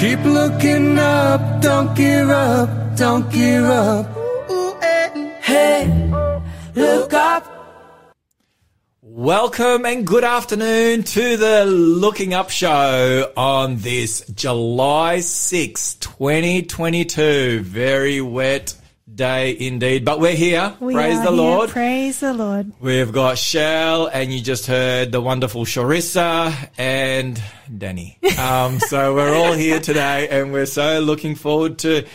look up. Keep looking up, don't give up, don't give up. Eh. Hey, look up. Welcome and good afternoon to the Looking Up Show on this July 6, 2022. Very wet day indeed, but we're here. We Praise the here. Lord. Praise the Lord. We've got Shell, and you just heard the wonderful Sharissa and Danny. Um, so we're all here today, and we're so looking forward to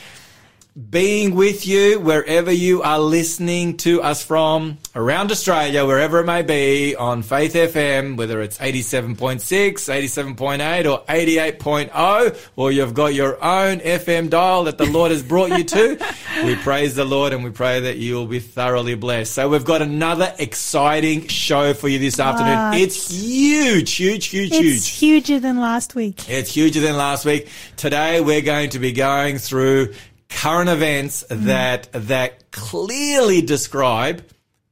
being with you wherever you are listening to us from around Australia, wherever it may be on Faith FM, whether it's 87.6, 87.8 or 88.0, or you've got your own FM dial that the Lord has brought you to. we praise the Lord and we pray that you will be thoroughly blessed. So we've got another exciting show for you this afternoon. What? It's huge, huge, huge, It's huge. huger than last week. It's huger than last week. Today we're going to be going through current events that that clearly describe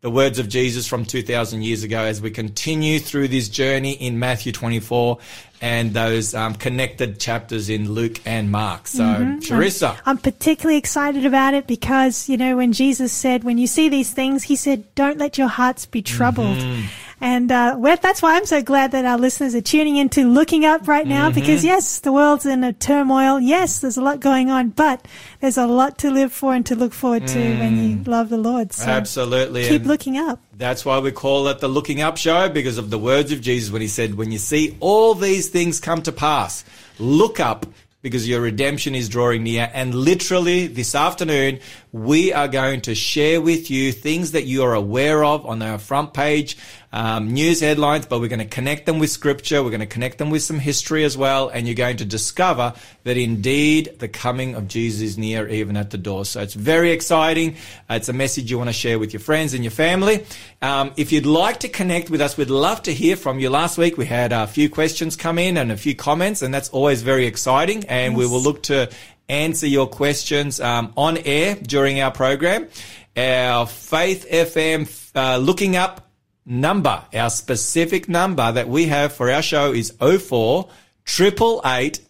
the words of Jesus from 2000 years ago as we continue through this journey in Matthew 24 and those um, connected chapters in Luke and Mark. So, Sharissa. I'm particularly excited about it because, you know, when Jesus said, when you see these things, he said, don't let your hearts be troubled. Mm-hmm. And uh, that's why I'm so glad that our listeners are tuning into looking up right now Mm-hmm. because, yes, the world's in a turmoil. Yes, there's a lot going on, but there's a lot to live for and to look forward to when you love the Lord. So Mm. Absolutely. keep And- looking up. That's why we call it the Looking Up Show because of the words of Jesus when he said, When you see all these things come to pass, look up because your redemption is drawing near. And literally this afternoon, we are going to share with you things that you are aware of on our front page, um, news headlines, but we're going to connect them with scripture. We're going to connect them with some history as well. And you're going to discover that indeed the coming of Jesus is near, even at the door. So it's very exciting. Uh, It's a message you want to share with your friends and your family. Um, if you'd like to connect with us, we'd love to hear from you. Last week we had a few questions come in and a few comments, and that's always very exciting. And we will look to answer your questions um, on air during our program. Our Faith FM uh, looking up number, our specific number that we have for our show is 04 888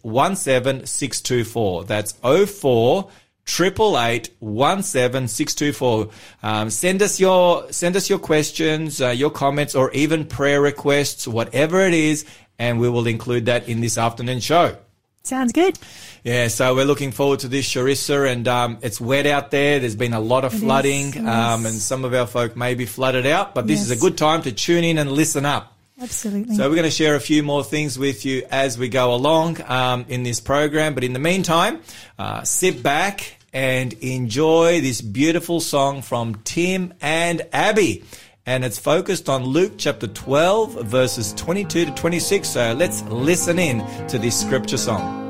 That's 04 888 Um, send us your, send us your questions, uh, your comments, or even prayer requests, whatever it is, and we will include that in this afternoon show. Sounds good. Yeah, so we're looking forward to this Sharissa, and um, it's wet out there. There's been a lot of It flooding, is, um, and some of our folk may be flooded out. But this is a good time to tune in and listen up. Absolutely. So we're going to share a few more things with you as we go along um, in this program. But in the meantime, uh, sit back and enjoy this beautiful song from Tim and Abby. And it's focused on Luke chapter 12, verses 22 to 26. So let's listen in to this scripture song.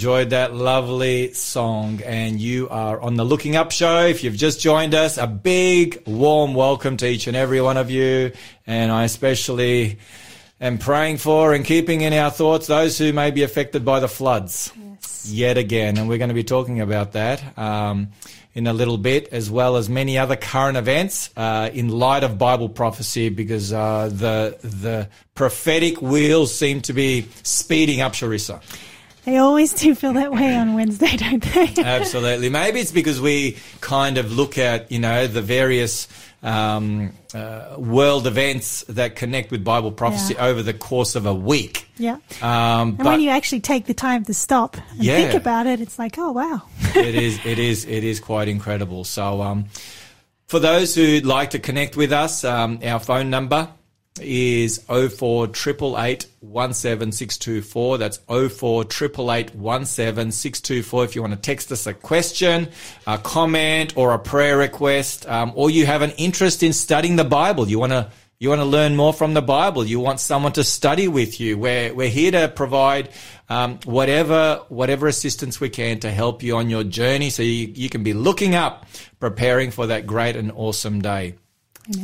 Enjoyed that lovely song and you are on the Looking Up show. If you've just joined us, a big warm welcome to each and every one of you. And I especially am praying for and keeping in our thoughts those who may be affected by the floods Yes. yet again. And we're going to be talking about that um, in a little bit, as well as many other current events uh, in light of Bible prophecy, because uh, the the prophetic wheels seem to be speeding up, Sharissa. They always do feel that way on Wednesday, don't they? Absolutely. Maybe it's because we kind of look at, you know, the various um, uh, world events that connect with Bible prophecy Yeah. over the course of a week. yeah. Um, And but when you actually take the time to stop and Yeah. think about it, it's like, oh wow. it is, it is, it is quite incredible. So, um, for those who'd like to connect with us, um, our phone number is 0488 17624. That's 0488 17624. If you want to text us a question, a comment, or a prayer request, um, or you have an interest in studying the Bible, you want to you want to learn more from the Bible. You want someone to study with you. We're, we're here to provide um, whatever whatever assistance we can to help you on your journey, so you, you can be looking up, preparing for that great and awesome day.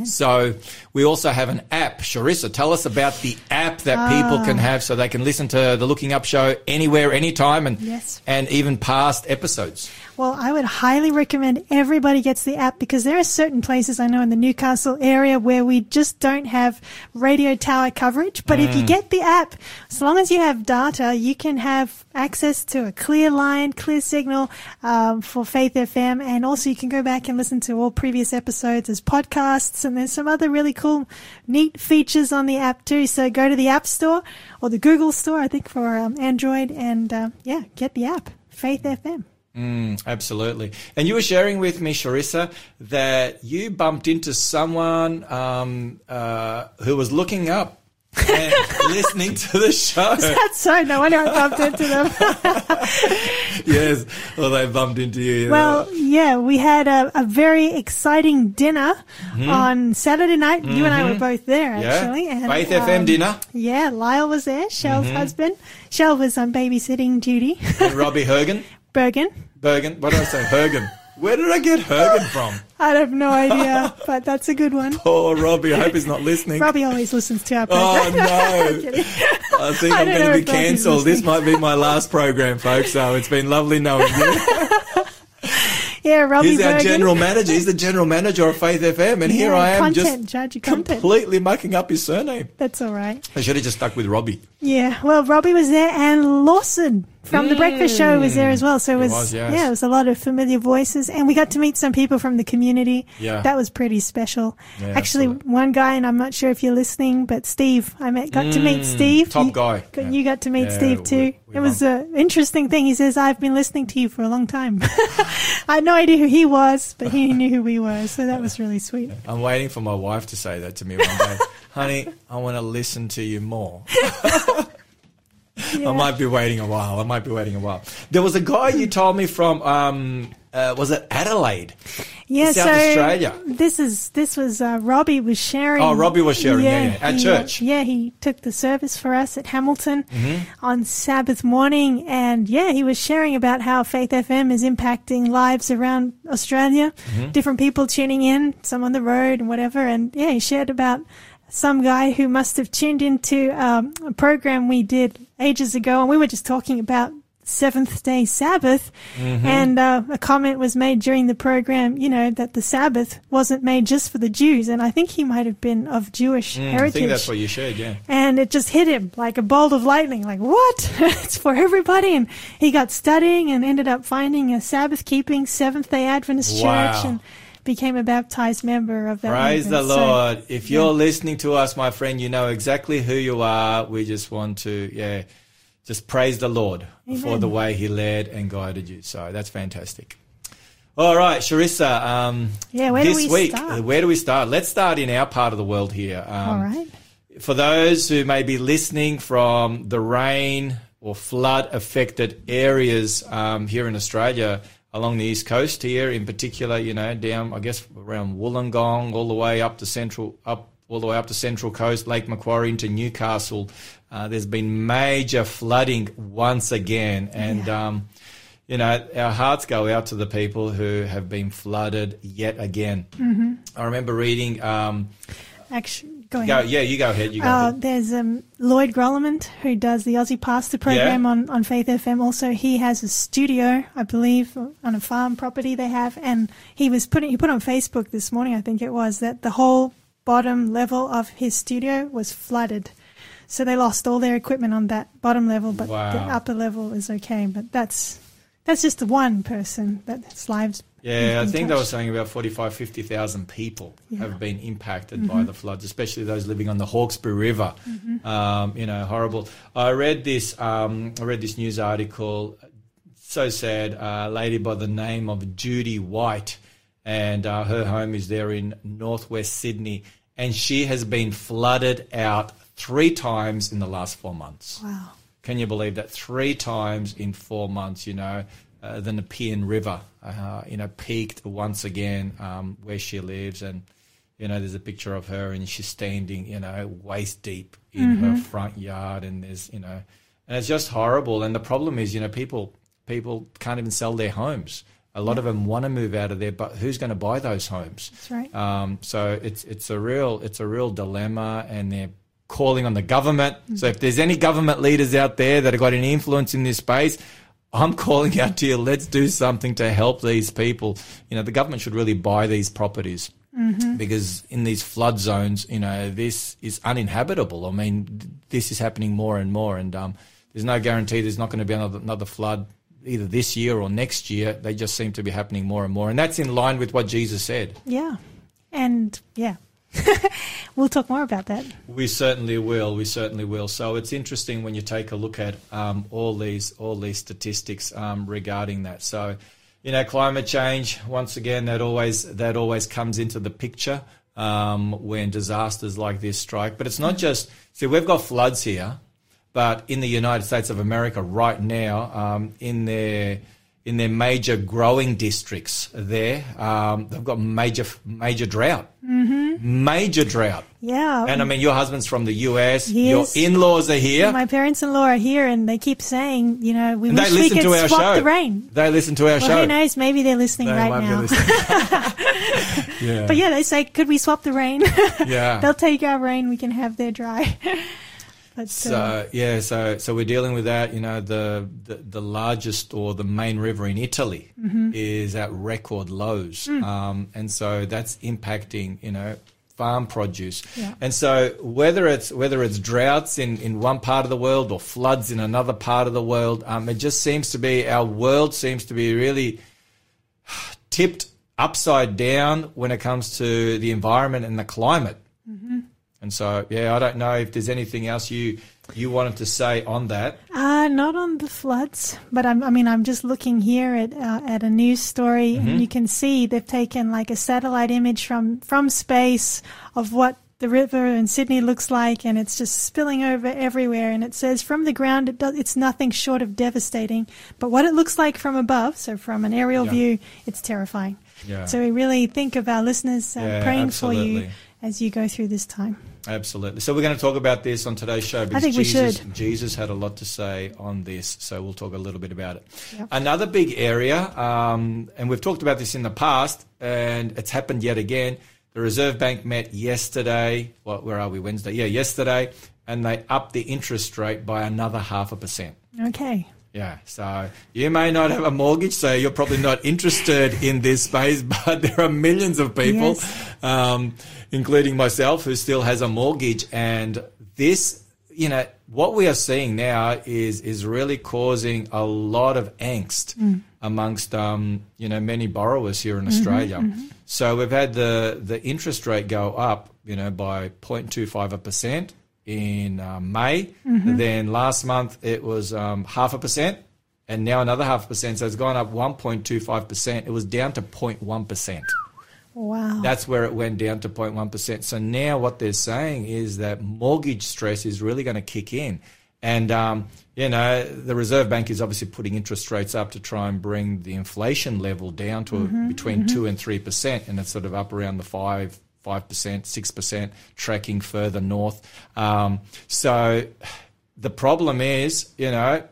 So we also have an app. Sharissa, tell us about the app that people can ah. have so they can listen to the Looking Up show anywhere, anytime, and Yes. and even past episodes. Well, I would highly recommend everybody gets the app because there are certain places I know in the Newcastle area where we just don't have radio tower coverage. But if you Mm. get the app, as long as you have data, you can have access to a clear line, clear signal um, for Faith FM. And also you can go back and listen to all previous episodes as podcasts. And there's some other really cool, neat features on the app too. So go to the App Store or the Google Store, I think, for um, Android. And uh, yeah, get the app, Faith FM. Mm, absolutely. And you were sharing with me, Sharissa, that you bumped into someone um, uh, who was looking up and listening to the show. That's so no wonder I bumped into them. yes. Well, they bumped into you. well, yeah, we had a, a very exciting dinner on Saturday night. You and I were both there, Mm-hmm. yeah. actually. And, Faith FM um, dinner. Yeah, Lyle was there, Shell's Mm-hmm. husband. Shell was on babysitting duty. And Robbie Hergen. Bergen. Bergen. What did I say? Hergen. Where did I get Hergen from? I have no idea, but that's a good one. Poor Robbie. I hope he's not listening. Robbie always listens to our Oh program. no! I think I I'm going to be cancelled. This might be my last program, folks. So it's been lovely knowing you. yeah, Robbie He's our Bergen. general manager. He's the general manager of Faith FM, and here I am content, just judge completely mucking up his surname. That's all right. I should have just stuck with Robbie. Yeah, well, Robbie was there and Lawson from the Breakfast Show was there as well. So it was, was, yes. yeah, it was a lot of familiar voices, and we got to meet some people from the community. Yeah. that was pretty special. Yeah, Actually, absolutely. one guy, and I'm not sure if you're listening, but Steve, I met, got to meet Steve. Mm, top You- guy. got- Yeah. You got to meet Yeah, Steve we- too. we it was an interesting thing. He says, "I've been listening to you for a long time." I had no idea who he was, but he knew who we were, so that was really sweet. I'm waiting for my wife to say that to me one day. Honey, I want to listen to you more. Yeah. I might be waiting a while. I might be waiting a while. There was a guy you told me from, um, uh, was it Adelaide? Yeah, South so Australia. This is this was uh, Robbie was sharing. Oh, Robbie was sharing, yeah, yeah, at he, church. yeah, he took the service for us at Hamilton Mm-hmm. on Sabbath morning, and yeah, he was sharing about how Faith FM is impacting lives around Australia. Mm-hmm. Different people tuning in, some on the road and whatever, and yeah, he shared about some guy who must have tuned into um, a program we did ages ago, and we were just talking about seventh day Sabbath. Mm-hmm. And uh, a comment was made during the program, you know, that the Sabbath wasn't made just for the Jews. And I think he might have been of Jewish Mm, I heritage. think that's what you shared, yeah. and it just hit him like a bolt of lightning. Like, what? it's for everybody. And he got studying and ended up finding a Sabbath keeping Seventh day Adventist Wow. church and became a baptized member of that. Praise the. So, Lord. if you're listening to us, my friend, you know exactly who you are. We just want to, yeah, just praise the Lord for the way He led and guided you. So that's fantastic. All right, Sharissa. Um, Yeah, where do this we week, start? where do we start? Let's start in our part of the world here. Um, all right. For those who may be listening from the rain or flood affected areas um, here in Australia, along the east coast here, in particular, you know, down I guess around Wollongong, all the way up to central, up all the way up to Central Coast, Lake Macquarie into Newcastle. Uh, there's been major flooding once again, and um, you know our hearts go out to the people who have been flooded yet again. Mm-hmm. I remember reading. Um, Actually, go ahead. Go, yeah, you go ahead. You go Uh, ahead. there's um, Lloyd Grolimund who does the Aussie Pastor program Yeah. on, on Faith FM. Also, he has a studio, I believe, on a farm property they have, and he was putting he put on Facebook this morning, I think it was, that the whole bottom level of his studio was flooded. So they lost all their equipment on that bottom level, but the upper level is okay. But that's that's just the one person that's lives. Yeah, I think they were saying about 45, 50,000 people Yeah. Mm-hmm. have been impacted by the floods, especially those living on the Hawkesbury River. Um, you know, horrible. I read this. Um, I read this news article. So sad. A lady by the name of Judy White, and uh, her home is there in northwest Sydney, and she has been flooded out three times in the last four months. Wow. Can you believe that? Three times in four months, you know, uh, the Nepean River, uh, you know, peaked once again um, where she lives. And, you know, there's a picture of her and she's standing, you know, waist deep in her front yard. And there's, you know, and it's just horrible. And the problem is, you know, people people can't even sell their homes. A lot of them want to move out of there, but who's going to buy those homes? That's right. Um, so it's it's a real it's a real dilemma, and they're calling on the government. So if there's any government leaders out there that have got any influence in this space, I'm calling out to you. Let's do something to help these people. You know, the government should really buy these properties. Because in these flood zones, you know, this is uninhabitable. I mean, this is happening more and more, and um, there's no guarantee there's not going to be another, another flood either this year or next year. They just seem to be happening more and more, and that's in line with what Jesus said. Yeah. And yeah. we'll talk more about that. We certainly will. We certainly will. So it's interesting when you take a look at um, all these all these statistics um, regarding that. So, you know, climate change once again that always that always comes into the picture um, when disasters like this strike. But it's not just see we've got floods here, but in the United States of America right now, um, in their in their major growing districts, there um, they've got major major drought, mm-hmm. major drought. Yeah. And I mean, your husband's from the US. Yes. Your in-laws are here. My parents-in-law are here, and they keep saying, you know, we and they wish we listen could to our swap show. the rain. They listen to our Well, show. who knows? Maybe they're listening They right now. listening. yeah. But yeah, they say, could we swap the rain? Yeah. They'll take our rain. We can have their dry. Uh, So yeah, so so we're dealing with that. You know, the the, the largest or the main river in Italy Mm-hmm. is at record lows, Mm. um, and so that's impacting you know farm produce. Yeah. And so whether it's whether it's droughts in in one part of the world or floods in another part of the world, um, it just seems to be our world seems to be really tipped upside down when it comes to the environment and the climate. And so, yeah, I don't know if there's anything else you you wanted to say on that. Uh, not on the floods, but I'm, I mean, I'm just looking here at uh, at a news story, Mm-hmm. and you can see they've taken like a satellite image from from space of what the river in Sydney looks like, and it's just spilling over everywhere. And it says from the ground, it does, it's nothing short of devastating. But what it looks like from above, so from an aerial Yeah. view, it's terrifying. Yeah. So we really think of our listeners uh, Yeah, praying for you absolutely. As you go through this time. Absolutely. So we're going to talk about this on today's show because think we Jesus, should. Jesus had a lot to say on this. So we'll talk a little bit about it. Yep. Another big area, um, and we've talked about this in the past, and it's happened yet again. The Reserve Bank met yesterday. What, where are we? Wednesday? Yeah, yesterday, and they upped the interest rate by another half a percent. Okay. Yeah, so you may not have a mortgage, so you're probably not interested in this space, but there are millions of people, Yes. um, including myself, who still has a mortgage. And this, you know, what we are seeing now is, is really causing a lot of angst amongst, um, you know, many borrowers here in Australia. So we've had the, the interest rate go up, you know, by 0.25% in uh, May. Then last month it was um, half a percent, and now another half a percent. So it's gone up 1.25%. It was down to 0.1%. Wow. That's where it went down to 0.1%. So now what they're saying is that mortgage stress is really going to kick in. And, um, you know, the Reserve Bank is obviously putting interest rates up to try and bring the inflation level down to between 2 and 3%. And it's sort of up around the 5 5%, 6%, tracking further north. Um, so the problem is, you know,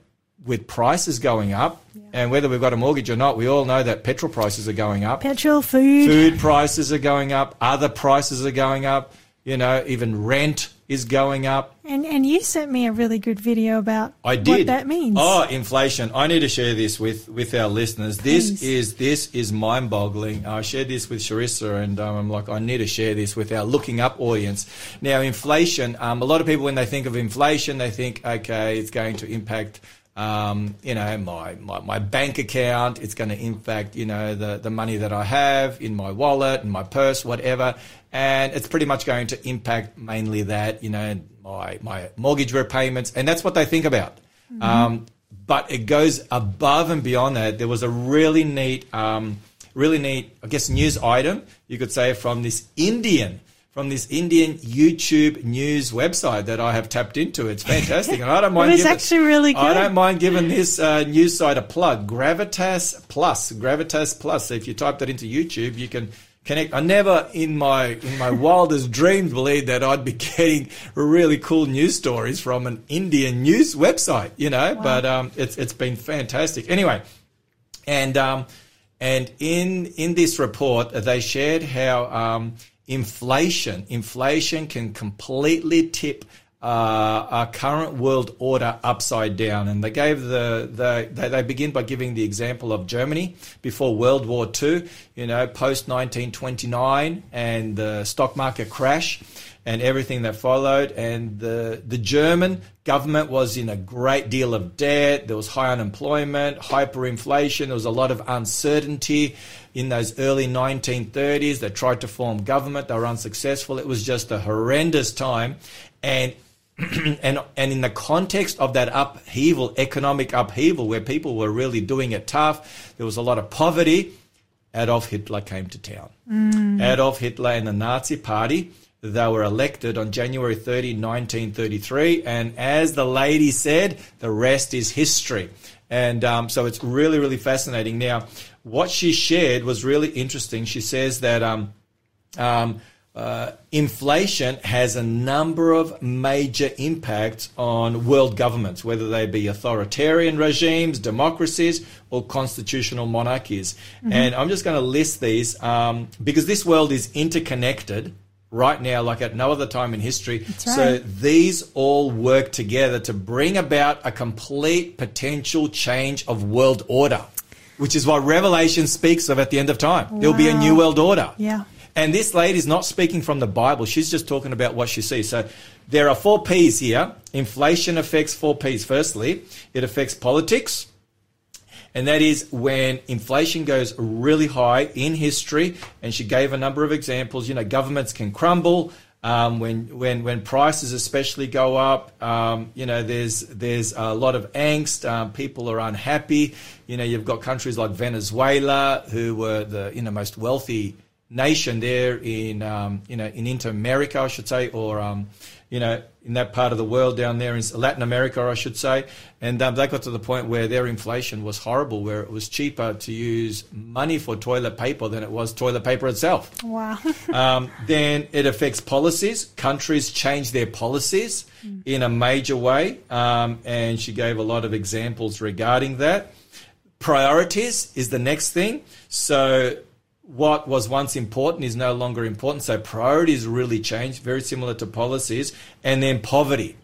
with prices going up, and whether we've got a mortgage or not, we all know that petrol prices are going up Petrol, food. food prices are going up, other prices are going up, you know, even rent is going up. And and you sent me a really good video about I did. what that means. Oh, inflation. I need to share this with, with our listeners. This is this is mind boggling. I shared this with Sharissa and um, I'm like, I need to share this with our looking up audience. Now, inflation, um, a lot of people, when they think of inflation, they think, okay, it's going to impact um, you know, my, my, my bank account. It's going to impact, you know, the, the money that I have in my wallet and my purse, whatever. And it's pretty much going to impact mainly that, you know, my, my mortgage repayments. And that's what they think about. Um, but it goes above and beyond that. There was a really neat, um, really neat, I guess, news item, you could say, from this Indian from this Indian YouTube news website that I have tapped into. It's fantastic, and I don't mind. giving, actually really good. I don't mind giving this uh, news site a plug. Gravitas Plus, Gravitas Plus. So if you type that into YouTube, you can connect. I never, in my in my wildest dreams, believed that I'd be getting really cool news stories from an Indian news website. You know, but um, it's it's been fantastic. Anyway, and um, and in in this report, they shared how um, inflation inflation can completely tip uh, our current world order upside down. And they gave the, the they, they begin by giving the example of Germany before World War II, you know, post 1929 and the stock market crash and everything that followed. And the, the German government was in a great deal of debt. There was high unemployment, hyperinflation. There was a lot of uncertainty in those early 1930s. They tried to form government. They were unsuccessful. It was just a horrendous time. And and and in the context of that upheaval, economic upheaval, where people were really doing it tough, there was a lot of poverty. Adolf Hitler came to town. Adolf Hitler and the Nazi Party. They were elected on January 30, 1933, and as the lady said, the rest is history. And um, so it's really, really fascinating. Now, what she shared was really interesting. She says that um, um, uh, inflation has a number of major impacts on world governments, whether they be authoritarian regimes, democracies, or constitutional monarchies. And I'm just going to list these um, because this world is interconnected right now, like at no other time in history. So these all work together to bring about a complete potential change of world order. Which is what Revelation speaks of at the end of time. There'll be a new world order. Yeah. And this lady's not speaking from the Bible. She's just talking about what she sees. So there are four P's here. Inflation affects four P's. Firstly, it affects politics. And that is when inflation goes really high in history. And she gave a number of examples. You know, governments can crumble. Um, when when when prices especially go up, um, you know there's there's a lot of angst. Um, people are unhappy. You know you've got countries like Venezuela who were the you know most wealthy nation there in um, you know in Inter America, I should say, or um, you know in that part of the world down there in Latin America, I should say, and um, they got to the point where their inflation was horrible, where it was cheaper to use money for toilet paper than it was toilet paper itself. Wow. Um, then it affects policies. Countries change their policies in a major way, um, and she gave a lot of examples regarding that. Priorities is the next thing. So what was once important is no longer important. So priorities really change, very similar to policies. And then poverty.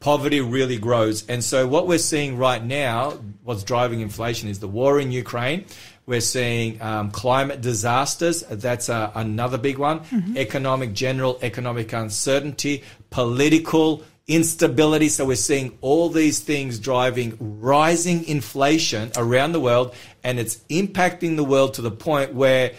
poverty really grows. And so, what we're seeing right now, what's driving inflation is the war in Ukraine. We're seeing um, climate disasters. That's uh, another big one. Economic, general economic uncertainty, political instability. So, we're seeing all these things driving rising inflation around the world, and it's impacting the world to the point where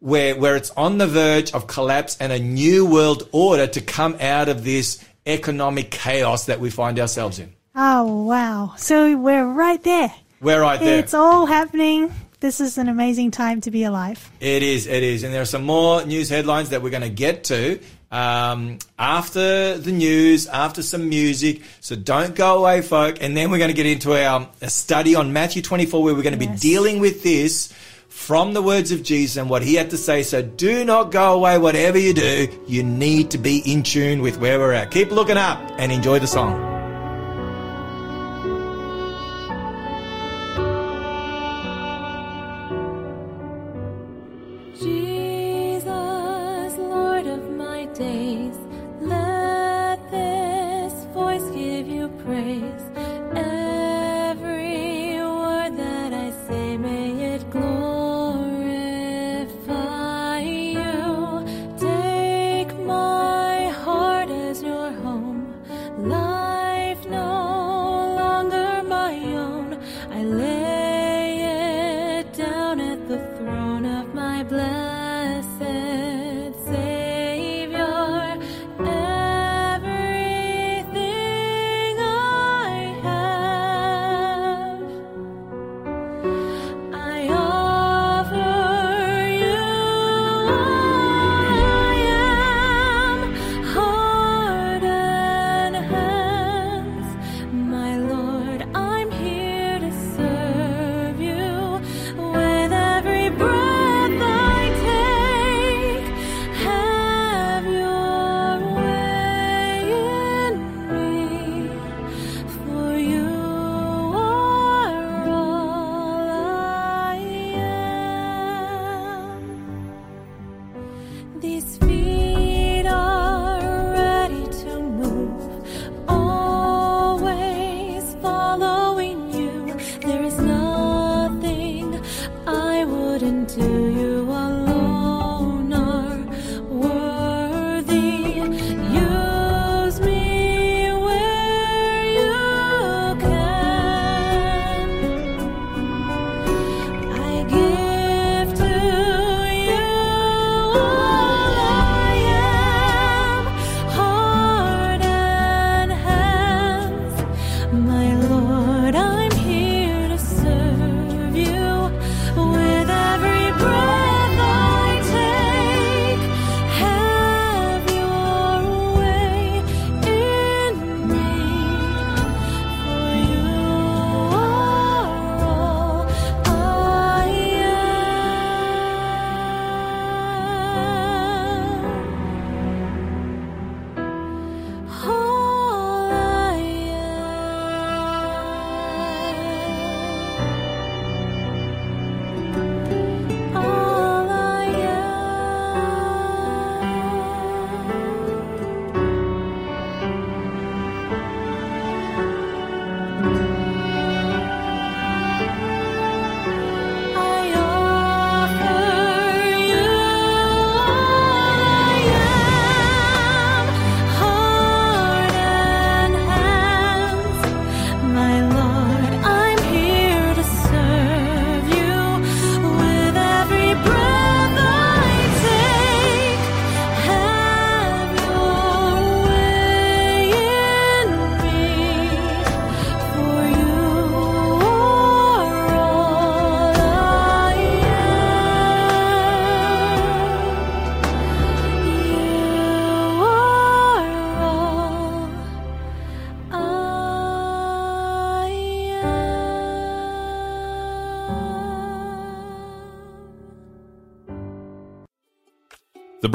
where where it's on the verge of collapse and a new world order to come out of this economic chaos that we find ourselves in. Oh, wow. So we're right there. We're right there. It's all happening. This is an amazing time to be alive. It is, it is. And there are some more news headlines that we're going to get to um, after the news, after some music. So don't go away, folk. And then we're going to get into our a study on Matthew 24, where we're going to Yes. be dealing with this from the words of Jesus and what he had to say. So do not go away, whatever you do. You need to be in tune with where we're at. Keep looking up and enjoy the song.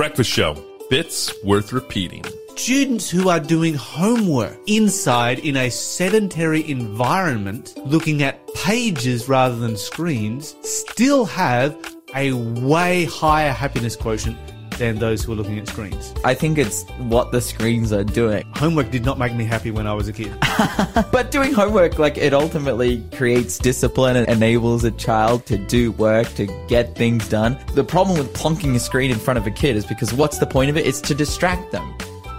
Breakfast Show. Bits worth repeating. Students who are doing homework inside in a sedentary environment, looking at pages rather than screens, still have a way higher happiness quotient than those who are looking at screens. I think it's what the screens are doing. Homework did not make me happy when I was a kid. But doing homework, like, it ultimately creates discipline and enables a child to do work, to get things done. The problem with plonking a screen in front of a kid is because what's the point of it? It's to distract them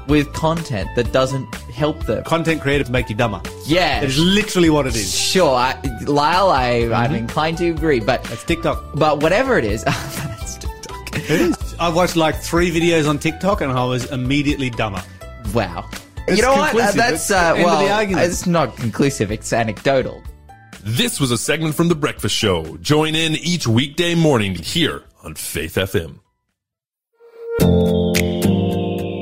with content that doesn't help them. Content creators make you dumber. Yeah. That is literally what it is. Sure, I, Lyle, I, I'm mm-hmm. inclined to agree, but That's TikTok. but whatever it is, that's TikTok. It is. I watched like three videos on TikTok and I was immediately dumber. Wow. It's you know what? conclusive. That's uh, the end of the well, it's not conclusive. It's anecdotal. This was a segment from The Breakfast Show. Join in each weekday morning here on Faith FM.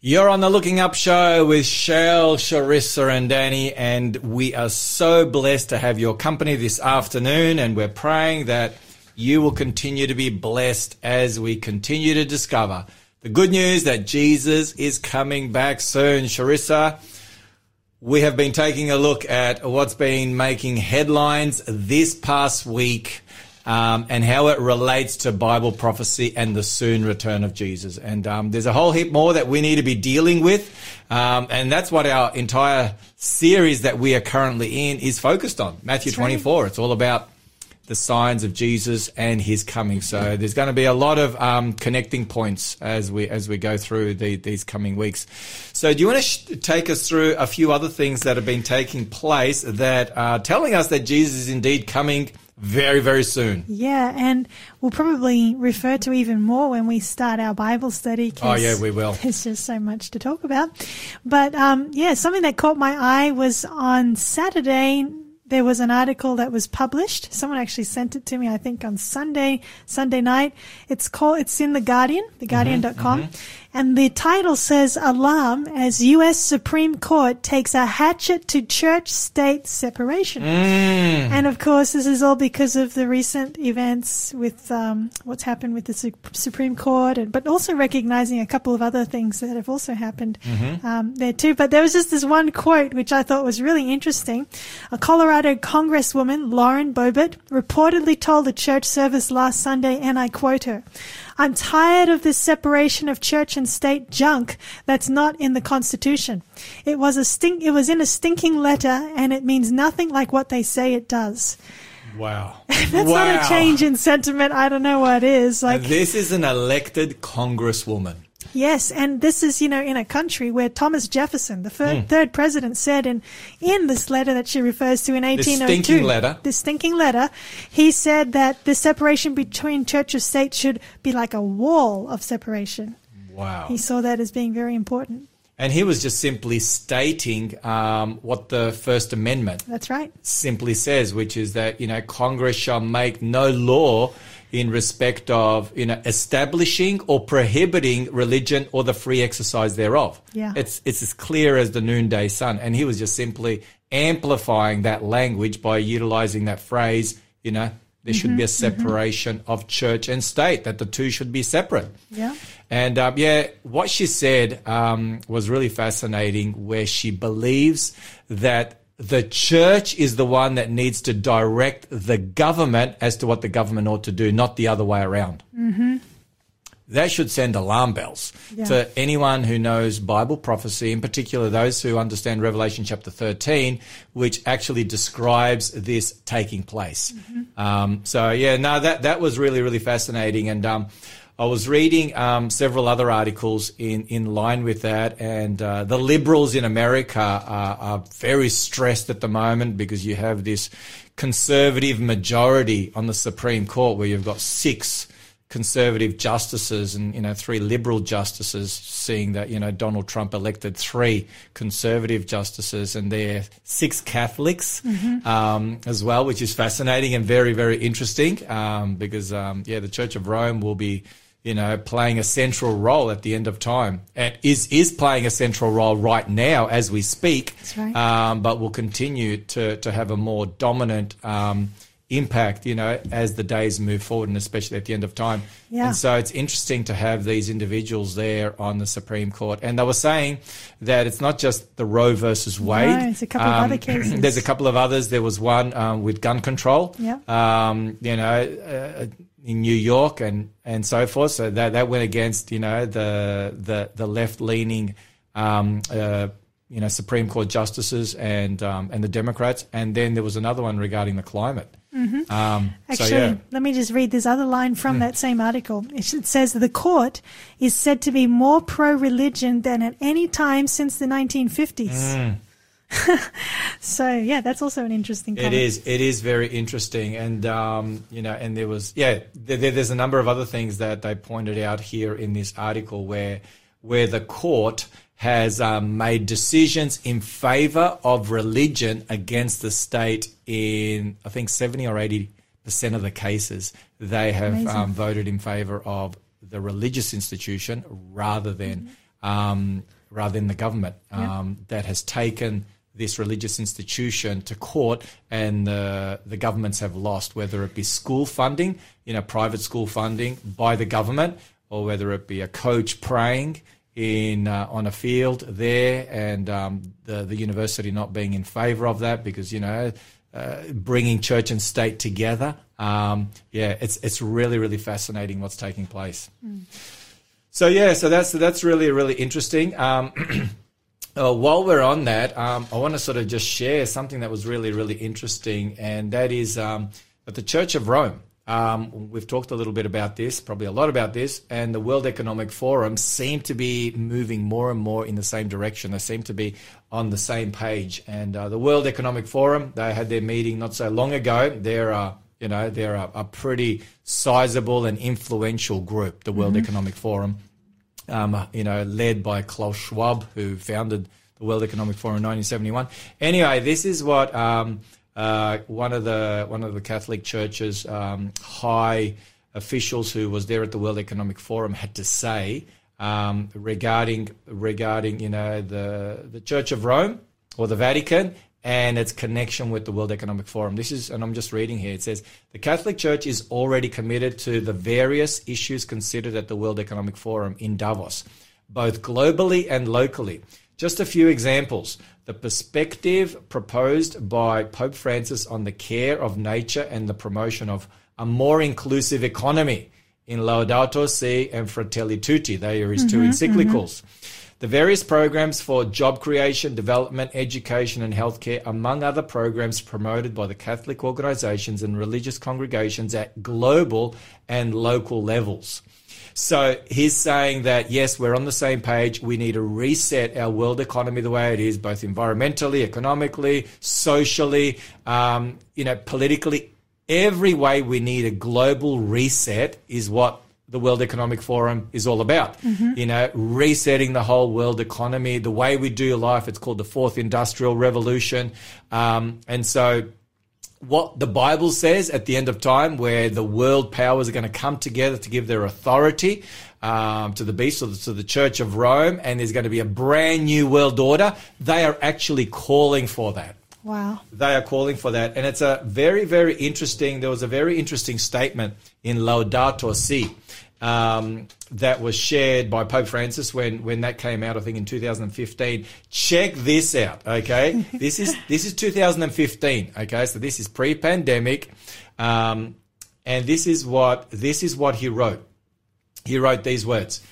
You're on the Looking Up show with Shell, Sharissa, and Danny, and we are so blessed to have your company this afternoon, and we're praying that you will continue to be blessed as we continue to discover the good news that Jesus is coming back soon. Sharissa, we have been taking a look at what's been making headlines this past week um, and how it relates to Bible prophecy and the soon return of Jesus. And um, there's a whole heap more that we need to be dealing with. Um, and that's what our entire series that we are currently in is focused on Matthew 24. It's all about the signs of Jesus and his coming. So there's going to be a lot of um, connecting points as we as we go through the, these coming weeks. So do you want to sh- take us through a few other things that have been taking place that are telling us that Jesus is indeed coming very very soon? Yeah, and we'll probably refer to even more when we start our Bible study. Oh, yeah, we will. There's just so much to talk about. But um, yeah, something that caught my eye was on Saturday. There was an article that was published. Someone actually sent it to me, I think, on Sunday, Sunday night. It's called, it's in The Guardian, theguardian.com. And the title says, Alarm as U.S. Supreme Court takes a hatchet to church state separation. And of course, this is all because of the recent events with um, what's happened with the Su- Supreme Court, and, but also recognizing a couple of other things that have also happened um, there too. But there was just this one quote which I thought was really interesting. A Colorado Congresswoman, Lauren Boebert, reportedly told a church service last Sunday, and I quote her. I'm tired of this separation of church and state junk that's not in the Constitution. It was a stink, it was in a stinking letter and it means nothing like what they say it does. Wow, That's not a change in sentiment. I don't know what is. Like, this is an elected congresswoman. Yes, and this is, you know, in a country where Thomas Jefferson, the third, third president, said in, in this letter that she refers to in 1802. stinking letter. This stinking letter, he said that the separation between church and state should be like a wall of separation. Wow. He saw that as being very important. And he was just simply stating um, what the First Amendment That's right. simply says, which is that you know Congress shall make no law in respect of you know establishing or prohibiting religion or the free exercise thereof. Yeah. it's it's as clear as the noonday sun, and he was just simply amplifying that language by utilizing that phrase. You know, there should be a separation of church and state; that the two should be separate. Yeah. And um, yeah, what she said um, was really fascinating, where she believes that the church is the one that needs to direct the government as to what the government ought to do, not the other way around. Mm-hmm. That should send alarm bells Yeah. to anyone who knows Bible prophecy, in particular those who understand Revelation chapter 13, which actually describes this taking place. Um, so yeah, no, that, that was really, really fascinating. And, um, I was reading um, several other articles in, in line with that, and uh, the liberals in America are, are very stressed at the moment because you have this conservative majority on the Supreme Court where you've got six conservative justices and you know three liberal justices seeing that you know Donald Trump elected three conservative justices and they're six Catholics um, as well which is fascinating and very very interesting um, because um, yeah the Church of Rome will be you know, playing a central role at the end of time, and is is playing a central role right now as we speak. Right. Um, but will continue to to have a more dominant. Um, impact you know as the days move forward and especially at the end of time Yeah. and so it's interesting to have these individuals there on the supreme court and they were saying that it's not just the roe versus wade No, it's a couple of Um, other cases. there's a couple of others there was one um, with gun control Yeah. um, you know, uh, in New York and, and so forth. So that, that went against, you know, the, the, the left leaning, um, uh, you know, Supreme Court justices and, um, and the Democrats. And then there was another one regarding the climate. Mm-hmm. Um, Actually, so yeah. Let me just read this other line from that same article. It says the court is said to be more pro-religion than at any time since the 1950s. so yeah, that's also an interesting. Hmm. It Comment. is. It is very interesting, and um, you know, and there was yeah, there, there- there's a number of other things that they pointed out here in this article where where the court has um, made decisions in favor of religion against the state in I think seventy or eighty percent of the cases they have um, voted in favor of the religious institution rather than um, rather than the government um, that has taken this religious institution to court and the the governments have lost whether it be school funding you know private school funding by the government or whether it be a coach praying in uh, on a field there and um, the the university not being in favor of that because you know uh, bringing church and state together um, yeah it's it's really really fascinating what's taking place so yeah, so that's that's really really interesting. Um, uh, while we're on that, um, I want to sort of just share something that was really really interesting, and that is um, that the Church of Rome. Um, we've talked a little bit about this, probably a lot about this, and the World Economic Forum seem to be moving more and more in the same direction. They seem to be on the same page. And uh, the World Economic Forum, they had their meeting not so long ago. They're uh, you know they're a, a pretty sizable and influential group, the World Economic Forum um, you know, led by Klaus Schwab, who founded the World Economic Forum in 1971. Anyway, this is what um, uh, one of the one of the Catholic Church's um, high officials who was there at the World Economic Forum had to say um, regarding regarding you know the the Church of Rome or the Vatican and its connection with the World Economic Forum. This is, and I'm just reading here, it says, the Catholic Church is already committed to the various issues considered at the World Economic Forum in Davos, both globally and locally. Just a few examples. The perspective proposed by Pope Francis on the care of nature and the promotion of a more inclusive economy in Laudato Si and Fratelli Tutti. They are his two mm-hmm, encyclicals. Mm-hmm. The various programs for job creation, development, education, and healthcare, among other programs promoted by the Catholic organizations and religious congregations at global and local levels. So he's saying that yes, we're on the same page. We need to reset our world economy the way it is, both environmentally, economically, socially, um, you know, politically. Every way we need a global reset is what the World Economic Forum is all about. You know, resetting the whole world economy, the way we do life. It's called the Fourth Industrial Revolution, um, and so what the Bible says at the end of time, where the world powers are going to come together to give their authority um, to the beast or to the Church of Rome, and there's going to be a brand new world order. They are actually calling for that. Wow. They are calling for that, and it's a very, very interesting. There was a very interesting statement in Laudato Si um, that was shared by Pope Francis when when that came out. I think in 2015. Check this out, okay? this is this is 2015, okay? So this is pre-pandemic, um, and this is what this is what he wrote. He wrote these words: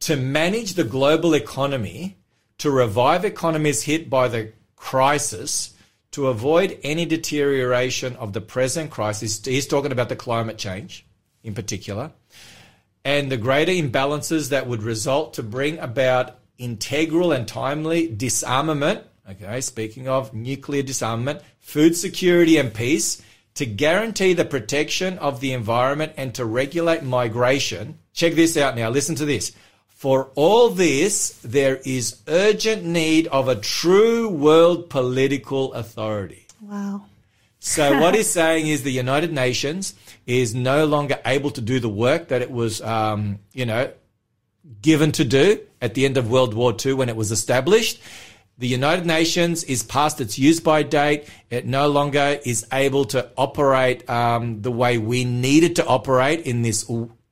To manage the global economy, to revive economies hit by the crisis to avoid any deterioration of the present crisis. He's talking about the climate change in particular, and the greater imbalances that would result to bring about integral and timely disarmament. Okay, speaking of nuclear disarmament, food security and peace, to guarantee the protection of the environment and to regulate migration. Check this out now. Listen to this. For all this, there is urgent need of a true world political authority. Wow. So what he's saying is the United Nations is no longer able to do the work that it was, um, you know, given to do at the end of World War II when it was established. The United Nations is past its use by date. It no longer is able to operate um, the way we need it to operate in this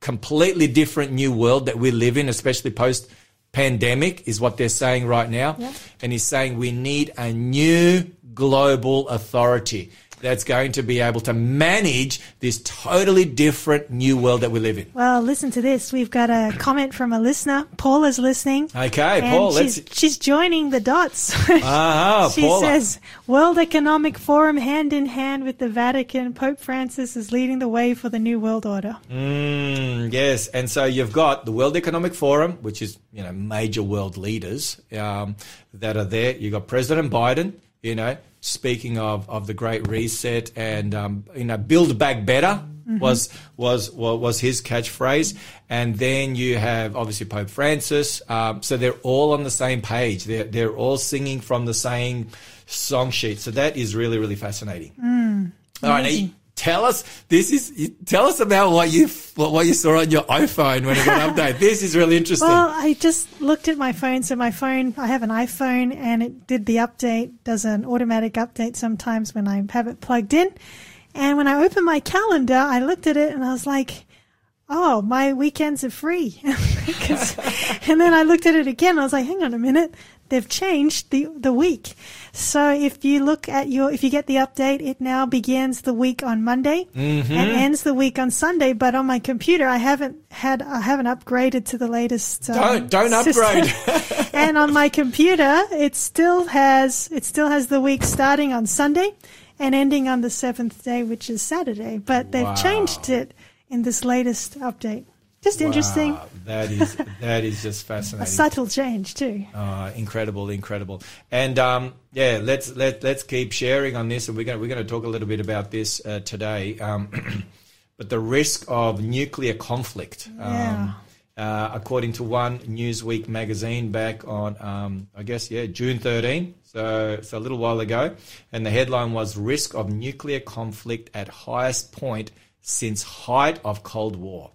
completely different new world that we live in, especially post pandemic, is what they're saying right now. And he's saying we need a new global authority that's going to be able to manage this totally different new world that we live in. Well, listen to this. We've got a comment from a listener. Paula's listening. Okay, Paul, she's, let's. she's joining the dots. Ah, she Paula. says, World Economic Forum hand in hand with the Vatican, Pope Francis is leading the way for the New World Order. Mm, yes, and so you've got the World Economic Forum, which is you know major world leaders um, that are there. You've got President Biden, you know, speaking of, of the Great Reset and um, you know Build Back Better was was wa- was his catchphrase, and then you have obviously Pope Francis. Um, so they're all on the same page. They're they're all singing from the same song sheet. So that is really really fascinating. All right, tell us this is tell us about what you what, you saw on your iPhone when it got updated. This is really interesting. Well, I just looked at my phone. So my phone, I have an iPhone, and it did the update. Does an automatic update sometimes when I have it plugged in. And when I opened my calendar, I looked at it and I was like, "Oh, my weekends are free." and then I looked at it again. I was like, "Hang on a minute." They've changed the the week. So if you look at your, if you get the update, it now begins the week on Monday and ends the week on Sunday. But on my computer, I haven't had, I haven't upgraded to the latest. um, Don't- don't upgrade. and on my computer, it still has, it still has the week starting on Sunday and ending on the seventh day, which is Saturday. But they've Wow. changed it in this latest update. Just interesting. Wow, that is that is just fascinating. A subtle change too. Uh, incredible, incredible, and um, yeah, let's let let's keep sharing on this, and we're going we're going to talk a little bit about this uh, today. Um, but the risk of nuclear conflict, um, uh, according to one Newsweek magazine back on, um, I guess yeah, June 13, so it's a little while ago, and the headline was "Risk of Nuclear Conflict at Highest Point Since Height of Cold War."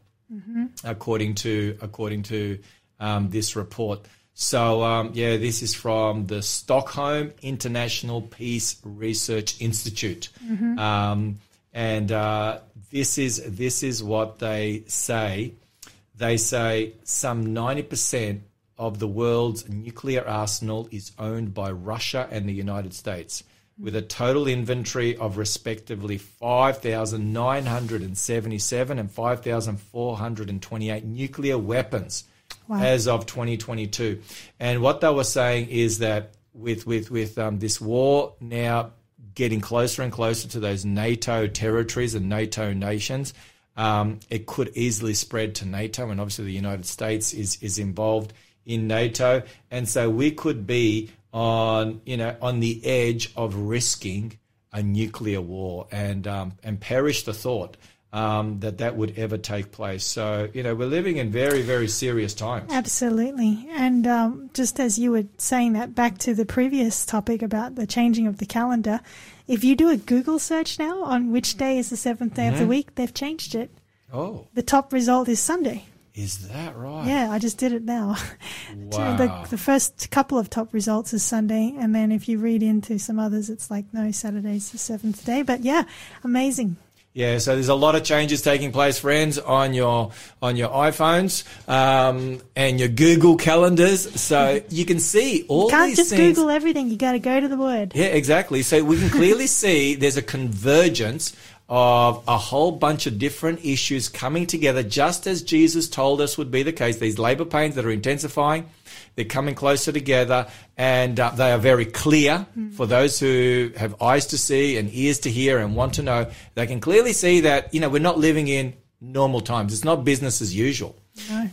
According to according to um, this report. So um, yeah, this is from the Stockholm International Peace Research Institute, um, and uh, this is this is what they say. They say some ninety percent of the world's nuclear arsenal is owned by Russia and the United States, with a total inventory of respectively 5,977 and 5,428 nuclear weapons as of 2022. And what they were saying is that with, with, with um, this war now getting closer and closer to those NATO territories and NATO nations, um, it could easily spread to NATO, and obviously the United States is is involved in NATO, and so we could be on you know on the edge of risking a nuclear war, and um, and perish the thought um, that that would ever take place. So you know we're living in very very serious times. Absolutely. And um, just as you were saying that, back to the previous topic about the changing of the calendar, if you do a Google search now on which day is the seventh day of the week, they've changed it. Oh, The top result is Sunday. Is that right? Yeah, I just did it now. Wow. the, the first couple of top results is Sunday, and then if you read into some others, it's like, no, Saturday's the seventh day. But yeah, amazing. Yeah, so there's a lot of changes taking place, friends, on your on your iPhones um, and your Google calendars. So you can see all Can't these just things. Google everything. You got to go to the word. Yeah, exactly. So we can clearly see there's a convergence of a whole bunch of different issues coming together, just as Jesus told us would be the case. These labor pains that are intensifying, they're coming closer together, and uh, they are very clear for those who have eyes to see and ears to hear and want to know. They can clearly see that you know we're not living in normal times. It's not business as usual,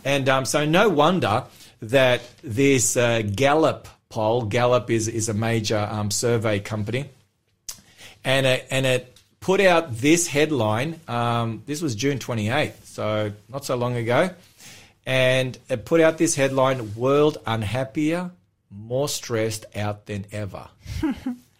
and um, so no wonder that this uh, Gallup poll. Gallup is is a major um, survey company and it, and it put out this headline. Um, this was June 28th, so not so long ago. And it put out this headline World unhappier, more stressed out than ever.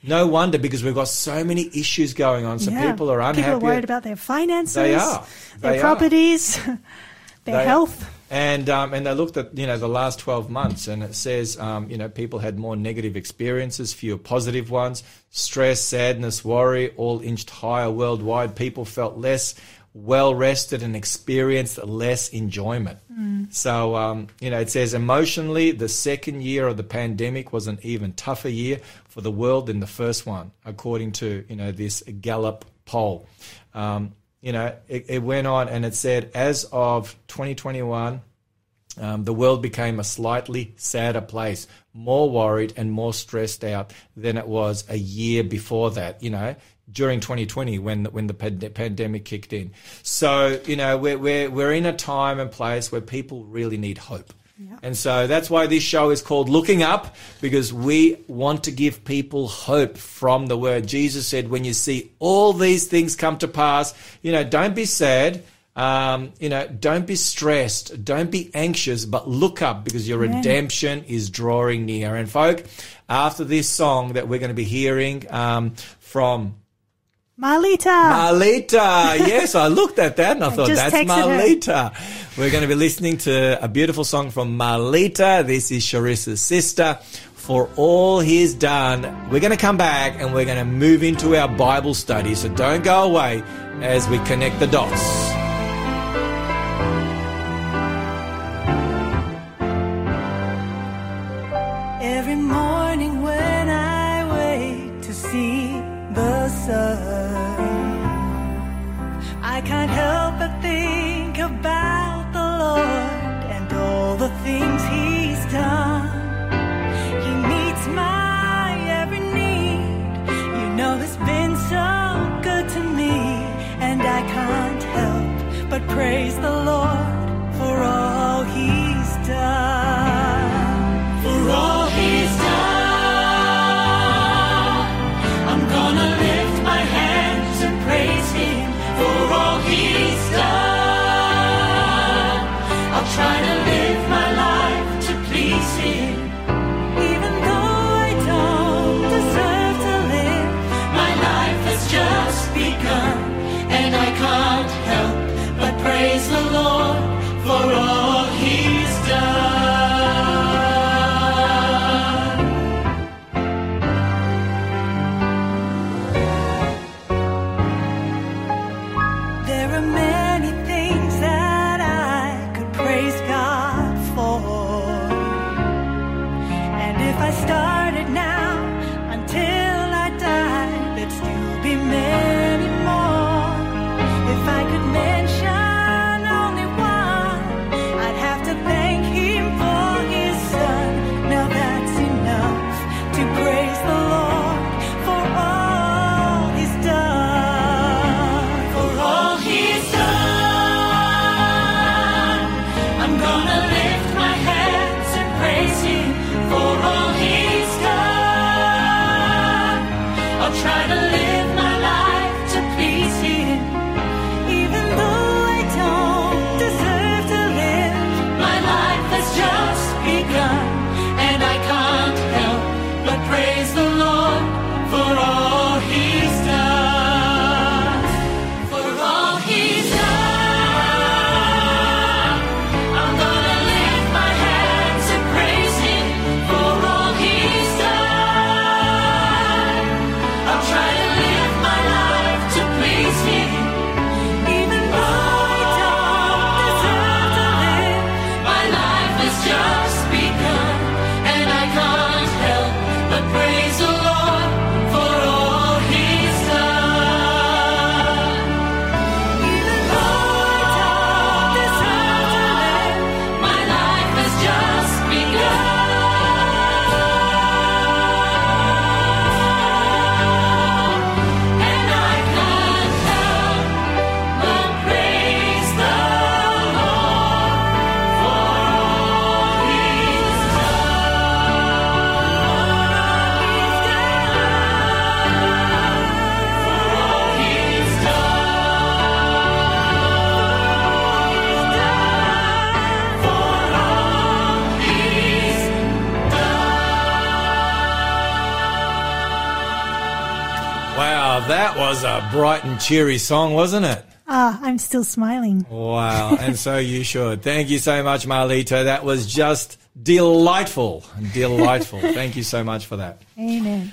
No wonder because we've got so many issues going on. So Yeah. people are unhappy. People are worried about their finances, They are. their They are. properties, their They- health. And um, and they looked at you know the last twelve months, and it says um, you know people had more negative experiences, fewer positive ones. Stress, sadness, worry, all inched higher worldwide. People felt less well rested and experienced less enjoyment. So um, you know it says emotionally, the second year of the pandemic was an even tougher year for the world than the first one, according to you know this Gallup poll. Um, you know, it, it went on and it said, as of 2021, um, the world became a slightly sadder place, more worried and more stressed out than it was a year before that. You know, during 2020 when when the pand- pandemic kicked in. So you know, we're we're we're in a time and place where people really need hope. And so that's why this show is called Looking Up, because we want to give people hope from the word. Jesus said, when you see all these things come to pass, you know, don't be sad. Um, you know, don't be stressed. Don't be anxious, but look up because your redemption is drawing near. And folk, after this song that we're going to be hearing, um, from Marlita. Marlita. yes, I looked at that and I thought that's texted her. We're going to be listening to a beautiful song from Marlita. This is Sharissa's sister. For all he's done, we're going to come back and we're going to move into our Bible study. So don't go away as we connect the dots. Praise the Lord for all He's done. Bright and cheery song, wasn't it? Ah, I'm still smiling. Wow, and so you should. Thank you so much, Marlita. That was just delightful. Delightful. Thank you so much for that. Amen.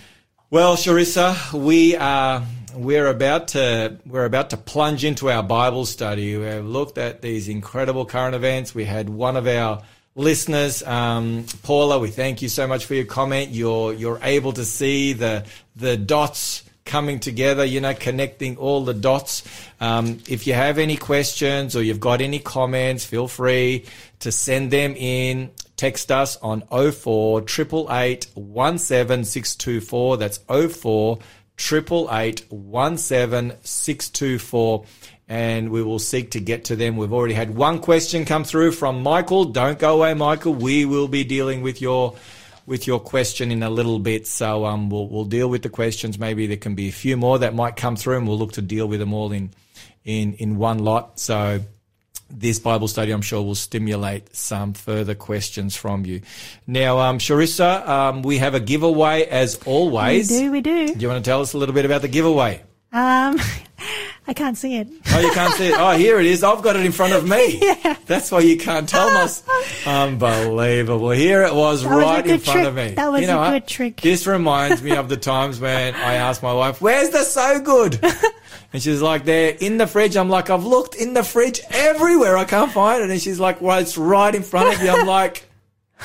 Well, Sharissa, we are we're about to we're about to plunge into our Bible study. We've looked at these incredible current events. We had one of our listeners, um, Paula. We thank you so much for your comment. You're you're able to see the the dots coming together. You know, connecting all the dots. Um, if you have any questions or you've got any comments, feel free to send them in. Text us on 04 888 17624. That's 04 888 17624 and we will seek to get to them. We've already had one question come through from Michael. Don't go away, Michael. We will be dealing with your with your question in a little bit. So um, we'll we'll deal with the questions. Maybe there can be a few more that might come through, and we'll look to deal with them all in in in one lot. So this Bible study, I'm sure, will stimulate some further questions from you. Now, um, Sharissa, um, we have a giveaway as always. We do, we do. Do you want to tell us a little bit about the giveaway? Um, I can't see it. Oh, you can't see it. Oh, here it is. I've got it in front of me. Yeah. That's why you can't tell us. Unbelievable. Here it was That was right in front trick. of me. That was You know a what? good trick. This reminds me of the times when I asked my wife, where's the so good? And she's like, they're in the fridge. I'm like, I've looked in the fridge everywhere. I can't find it. And she's like, well, it's right in front of you. I'm like,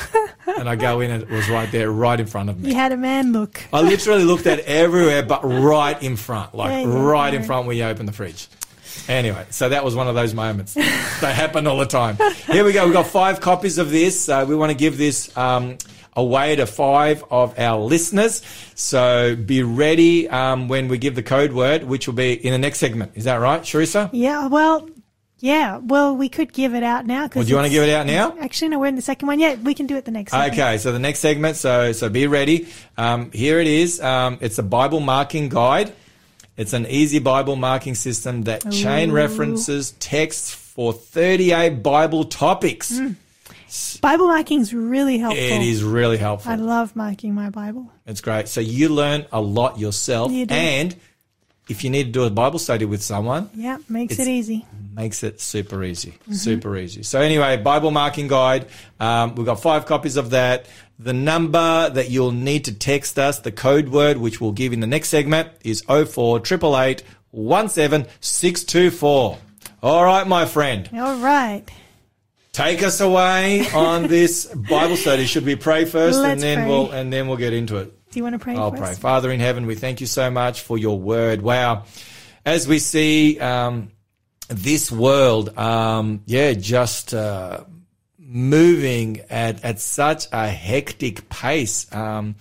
and I go in and it was right there, right in front of me. You had a man look. I literally looked at everywhere, but right in front, like you right in front where you open the fridge. Anyway, so that was one of those moments. they happen all the time. Here we go. We've got five copies of this. Uh, we want to give this um, away to five of our listeners. So be ready um, when we give the code word, which will be in the next segment. Is that right, Sharissa? Yeah, well, yeah, well, we could give it out now. Well, do you want to give it out now? Actually, no, we're in the second one. Yeah, we can do it the next segment. Okay, so the next segment, so so be ready. Um, here it is. Um, it's a Bible marking guide. It's an easy Bible marking system that chain references texts for 38 Bible topics. Bible marking is really helpful. It is really helpful. I love marking my Bible. It's great. So you learn a lot yourself, You do. and if you need to do a Bible study with someone, Yeah, makes it easy. makes it super easy. Mm-hmm. Super easy. So anyway, Bible marking guide. Um, we've got five copies of that. The number that you'll need to text us, the code word, which we'll give in the next segment, is 04 888 17624. All right, my friend. All right. Take us away on this Bible study. Should we pray first and Let's then pray. we'll and then we'll get into it? Do you want to pray I'll pray. Father in heaven, we thank you so much for your word. Wow. As we see um, this world, um, yeah, just uh, moving at, at such a hectic pace, um,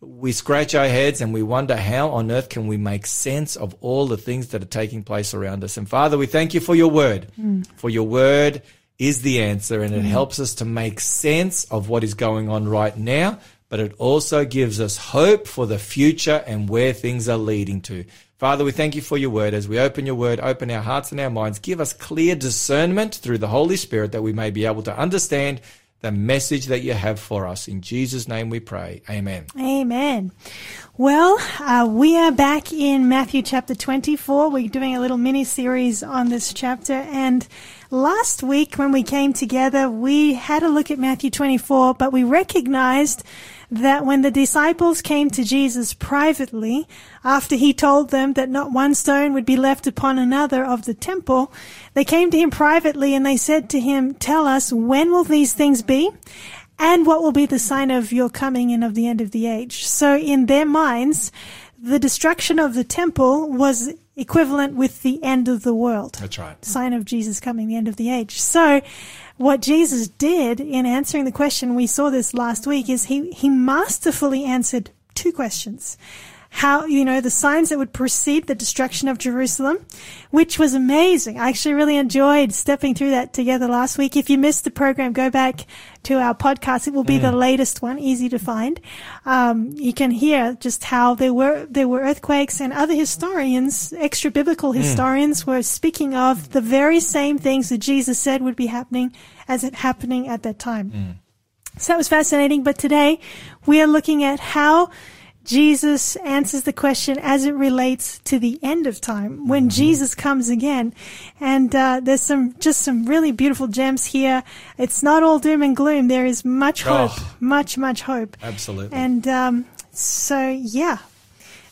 we scratch our heads and we wonder how on earth can we make sense of all the things that are taking place around us. And Father, we thank you for your word, for your word is the answer and it helps us to make sense of what is going on right now, but it also gives us hope for the future and where things are leading to. Father, we thank you for your word. As we open your word, open our hearts and our minds. Give us clear discernment through the Holy Spirit that we may be able to understand the message that you have for us. In Jesus' name we pray. Amen. Amen. Well, uh, we are back in Matthew chapter 24. We're doing a little mini series on this chapter. And last week when we came together, we had a look at Matthew 24, but we recognized that when the disciples came to Jesus privately, after he told them that not one stone would be left upon another of the temple, they came to him privately and they said to him, Tell us, when will these things be? And what will be the sign of your coming and of the end of the age? So in their minds, the destruction of the temple was equivalent with the end of the world That's right. sign of Jesus coming, the end of the age. So, what Jesus did in answering the question, we saw this last week, is he, he masterfully answered two questions. How, you know, the signs that would precede the destruction of Jerusalem, which was amazing. I actually really enjoyed stepping through that together last week. If you missed the program, go back to our podcast. It will be the mm. latest one, easy to find. Um, you can hear just how there were, there were earthquakes and other historians, extra biblical mm. historians were speaking of the very same things that Jesus said would be happening as it happening at that time. Mm. So that was fascinating. But today we are looking at how Jesus answers the question as it relates to the end of time when Jesus comes again. And uh, there's some just some really beautiful gems here. It's not all doom and gloom. There is much hope, Oh. much much hope. Absolutely. And um, so, yeah,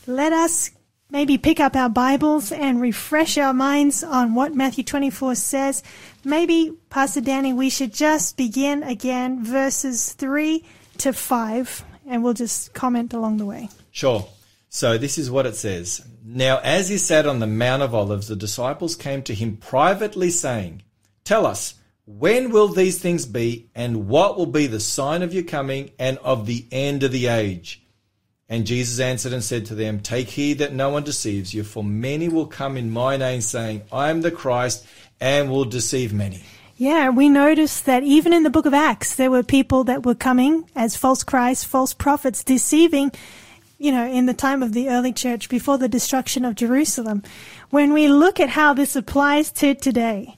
let us maybe pick up our Bibles and refresh our minds on what Matthew 24 says. Maybe, Pastor Danny, we should just begin again verses 3 to 5, and we'll just comment along the way. Sure. So this is what it says. Now, as he sat on the Mount of Olives, the disciples came to him privately, saying, Tell us, when will these things be, and what will be the sign of your coming and of the end of the age? And Jesus answered and said to them, Take heed that no one deceives you, for many will come in my name, saying, I am the Christ, and will deceive many. Yeah, we noticed that even in the book of Acts, there were people that were coming as false Christs, false prophets, deceiving, you know, in the time of the early church before the destruction of Jerusalem. When we look at how this applies to today,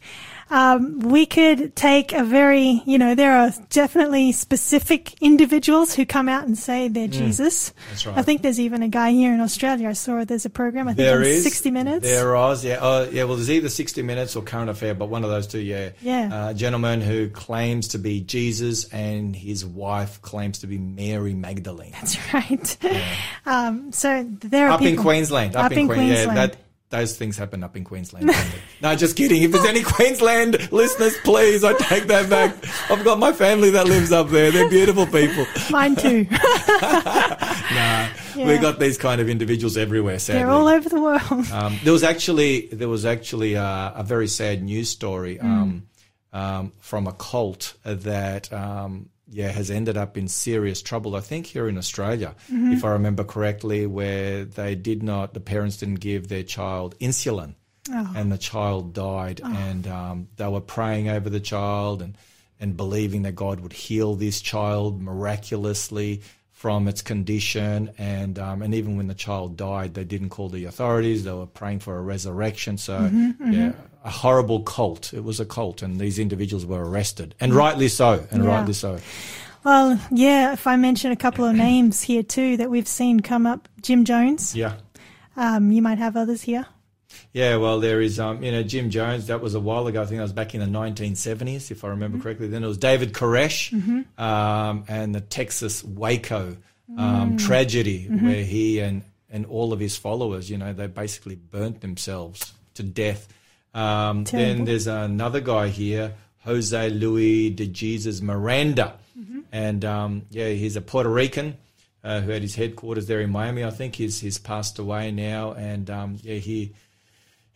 um, we could take a very, you know, there are definitely specific individuals who come out and say they're Jesus. Mm, that's right. I think there's even a guy here in Australia. I saw there's a program. I think There is 60 Minutes. There is, yeah, oh, yeah. Well, there's either 60 Minutes or Current Affair, but one of those two, yeah. Yeah. Uh, a gentleman who claims to be Jesus, and his wife claims to be Mary Magdalene. That's right. Um, so there are up in Queensland. Up, in, Queensland. Yeah, that those things happen up in Queensland. no, just kidding. If there's any Queensland listeners, please, I take that back. I've got my family that lives up there. They're beautiful people. Mine too. We Yeah. got these kind of individuals everywhere. Sadly, They're all over the world. Um, there was actually there was actually a, a very sad news story um, um, from a cult that um, yeah has ended up in serious trouble. I think here in Australia, if I remember correctly, where they did not the parents didn't give their child insulin, and the child died, and um, they were praying over the child and and believing that God would heal this child miraculously from its condition, and um, and even when the child died, they didn't call the authorities. They were praying for a resurrection. So yeah, a horrible cult. It was a cult, and these individuals were arrested, and rightly so, and Yeah. rightly so. Well, yeah, if I mention a couple of names here too that we've seen come up, Jim Jones. Yeah. Um, you might have others here. Yeah, well, there is, um, you know, Jim Jones. That was a while ago. I think that was back in the 1970s, if I remember correctly. Then it was David Koresh um, and the Texas Waco um, tragedy, where he and and all of his followers, you know, they basically burnt themselves to death. Um, then there's another guy here, Jose Luis de Jesus Miranda, and um, yeah, he's a Puerto Rican. Uh, who had his headquarters there in Miami? I think he's he's passed away now, and um, yeah, he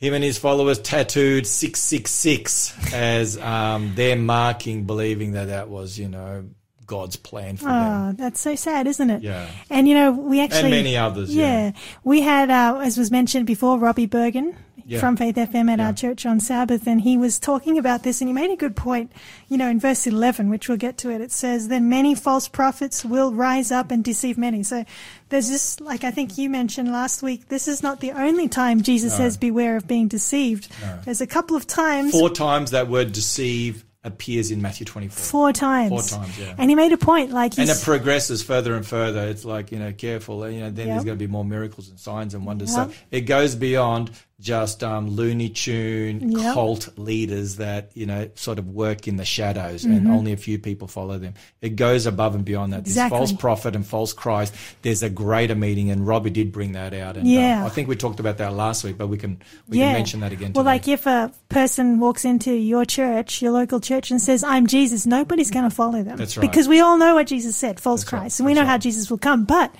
him and his followers tattooed 666 as um, their marking, believing that that was, you know, God's plan for them. Oh, that's so sad, isn't it? Yeah. And you know, we actually And many others, yeah. we had, uh, as was mentioned before, Robbie Bergen Yeah. from Faith FM at Yeah. our church on Sabbath, and he was talking about this, and he made a good point. You know, in verse eleven, which we'll get to it, it says, "Then many false prophets will rise up and deceive many." So there's this, like I think you mentioned last week. This is not the only time Jesus says, "Beware of being deceived." There's a couple of times. Four times that word deceive appears in Matthew 24. Four times. Four times, yeah. And he made a point, like and it progresses further and further. It's like, you know, careful. You know, then Yep. there's going to be more miracles and signs and wonders. Yep. So it goes beyond just um, Looney Tune Yep. cult leaders that, you know, sort of work in the shadows and only a few people follow them. It goes above and beyond that. Mm-hmm. Exactly. This false prophet and false Christ, there's a greater meaning. And Robbie did bring that out. And Yeah. um, I think we talked about that last week, but we can, we can mention that again Well, today. like if a person walks into your church, your local church, and says, I'm Jesus, nobody's going to follow them. That's right. Because we all know what Jesus said, false That's right. Christ. And we know That's how. Jesus will come. But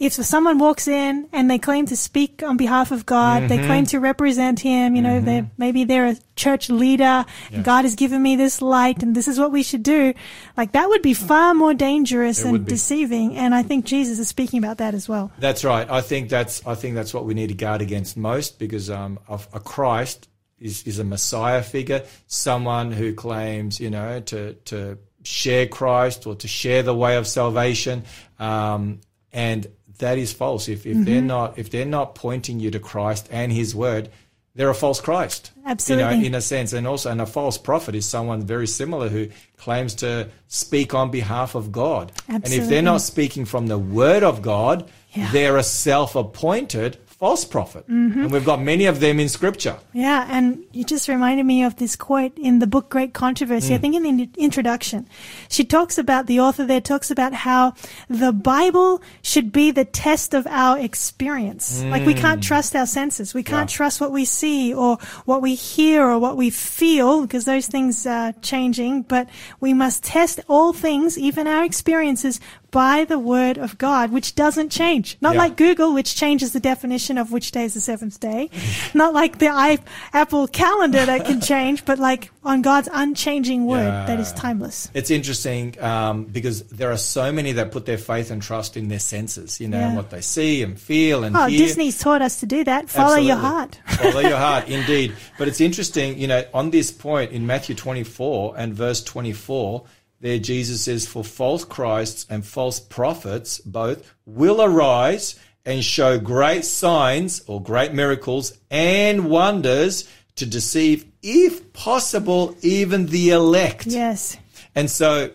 if someone walks in and they claim to speak on behalf of God, Mm-hmm. they claim to represent Him, you know, they're, maybe they're a church leader, and God has given me this light, and this is what we should do. Like that would be far more dangerous It and deceiving. And I think Jesus is speaking about that as well. That's right. I think that's I think that's what we need to guard against most because um, of a Christ is, is a Messiah figure, someone who claims you know to to share Christ or to share the way of salvation, um, and that is false. If if they're mm-hmm. not if they're not pointing you to Christ and His Word, they're a false Christ. You Absolutely. know, in a sense, and also, and a false prophet is someone very similar who claims to speak on behalf of God. Absolutely. And if they're not speaking from the Word of God, Yeah. they're a self-appointed false prophet. Mm-hmm. And we've got many of them in scripture. Yeah, and you just reminded me of this quote in the book Great Controversy. I think in the introduction, she talks about the author there talks about how the Bible should be the test of our experience. Like we can't trust our senses. We can't Yeah. trust what we see or what we hear or what we feel because those things are changing, but we must test all things, even our experiences by the word of God, which doesn't change. Not Yeah. like Google, which changes the definition of which day is the seventh day. Not like the i Apple calendar that can change, but like on God's unchanging word that is timeless. It's interesting um, because there are so many that put their faith and trust in their senses, you know, Yeah. and what they see and feel and Oh, hear. Disney's taught us to do that. Follow your heart. Follow your heart, indeed. But it's interesting, you know, on this point in Matthew 24 and verse 24, there Jesus says, For false Christs and false prophets both will arise and show great signs or great miracles and wonders to deceive, if possible, even the elect. Yes. And so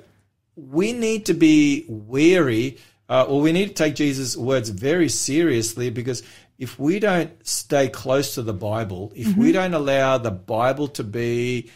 we need to be wary, uh, or we need to take Jesus' words very seriously because if we don't stay close to the Bible, if we don't allow the Bible to be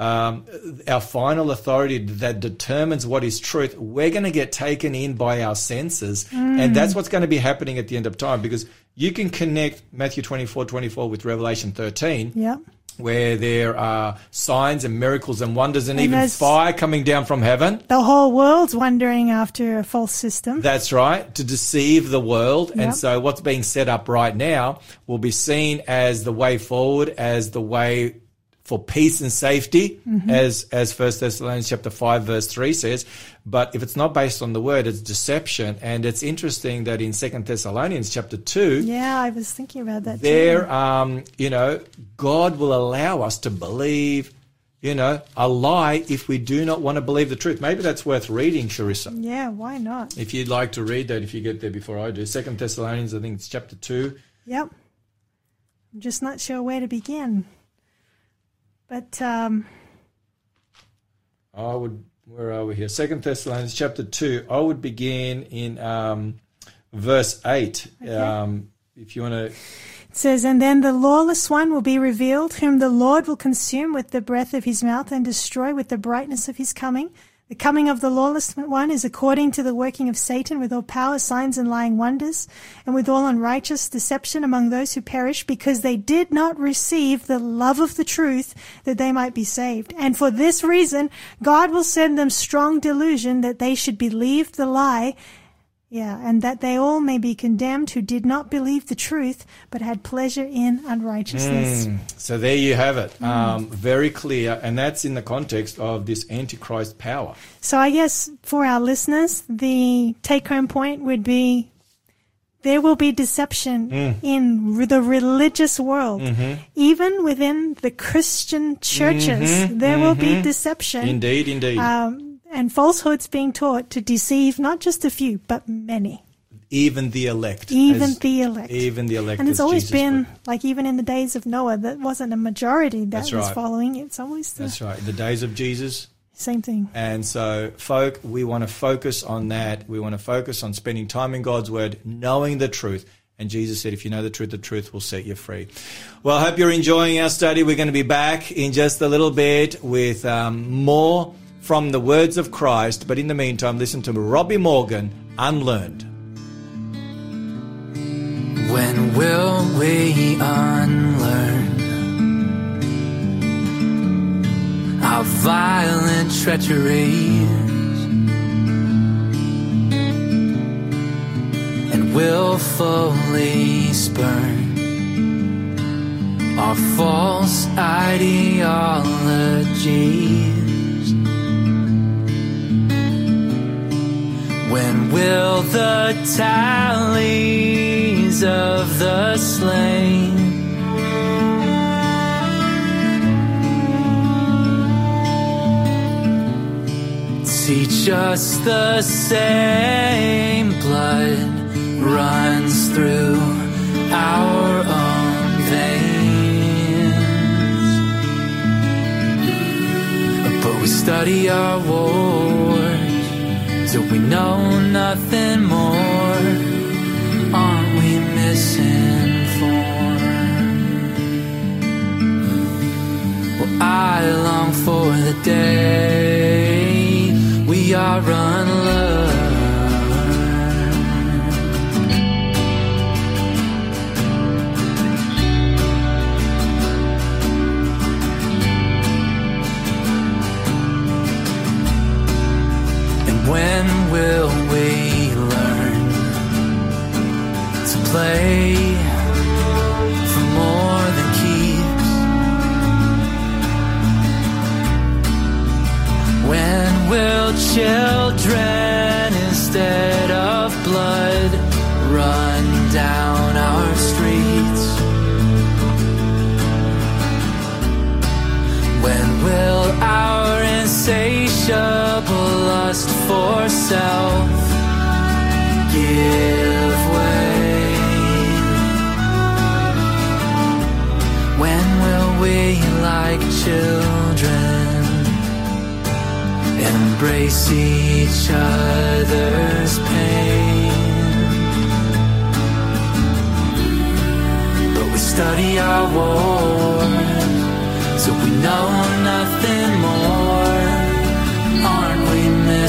um, our final authority that determines what is truth, we're going to get taken in by our senses. And that's what's going to be happening at the end of time because you can connect Matthew 24, 24 with Revelation 13 Yeah. where there are signs and miracles and wonders and, And even fire coming down from heaven. The whole world's wondering after a false system. That's right, to deceive the world. Yep. And so what's being set up right now will be seen as the way forward, as the way for peace and safety, Mm-hmm. as as First Thessalonians chapter five verse three says. But if it's not based on the word, it's deception. And it's interesting that in Second Thessalonians chapter two, yeah, I was thinking about that there, too. um, you know, God will allow us to believe, you know, a lie if we do not want to believe the truth. Maybe that's worth reading, Sharissa. Yeah, why not? If you'd like to read that, if you get there before I do, Second Thessalonians, I think it's chapter two. Yep. I'm just not sure where to begin. But um, I would, where are we here? Second Thessalonians chapter two. I would begin in um, verse eight. Um, if you want to, It says, And then the lawless one will be revealed, whom the Lord will consume with the breath of his mouth and destroy with the brightness of his coming. The coming of the lawless one is according to the working of Satan with all power, signs, and lying wonders, and with all unrighteous deception among those who perish, because they did not receive the love of the truth that they might be saved. And for this reason, God will send them strong delusion that they should believe the lie yeah, and that they all may be condemned who did not believe the truth, but had pleasure in unrighteousness. so there you have it. Mm. Um, very clear, and that's in the context of this antichrist power. So I guess for our listeners, the take home point would be there will be deception Mm. in the religious world. Mm-hmm. Even within the Christian churches, there will be deception. Mm-hmm. Indeed, indeed. Um, and falsehoods being taught to deceive not just a few, but many. even the elect. Even the elect. Even the elect. And it's always Jesus been put. like even in the days of Noah, that wasn't a majority that That's was right. following. It's always the That's right. The days of Jesus. same thing. And so, folk, we want to focus on that. We want to focus on spending time in God's Word, knowing the truth. And Jesus said, if you know the truth, the truth will set you free. Well, I hope you're enjoying our study. We're going to be back in just a little bit with um, more from the words of Christ. But in the meantime, listen to Robbie Morgan, Unlearned. When will we unlearn our violent treachery? and willfully spurn our false ideologies? When will the tallies of the slain teach us the same blood runs through our own veins? But we study our till we know nothing more. Aren't we misinformed. Well, I long for the day we are unlearned. When will we learn to play for more than keeps? When will children instead of blood run down our streets? When will our insatiable for self give way? When will we, like children, embrace each other's pain? But we study our wars, so we know nothing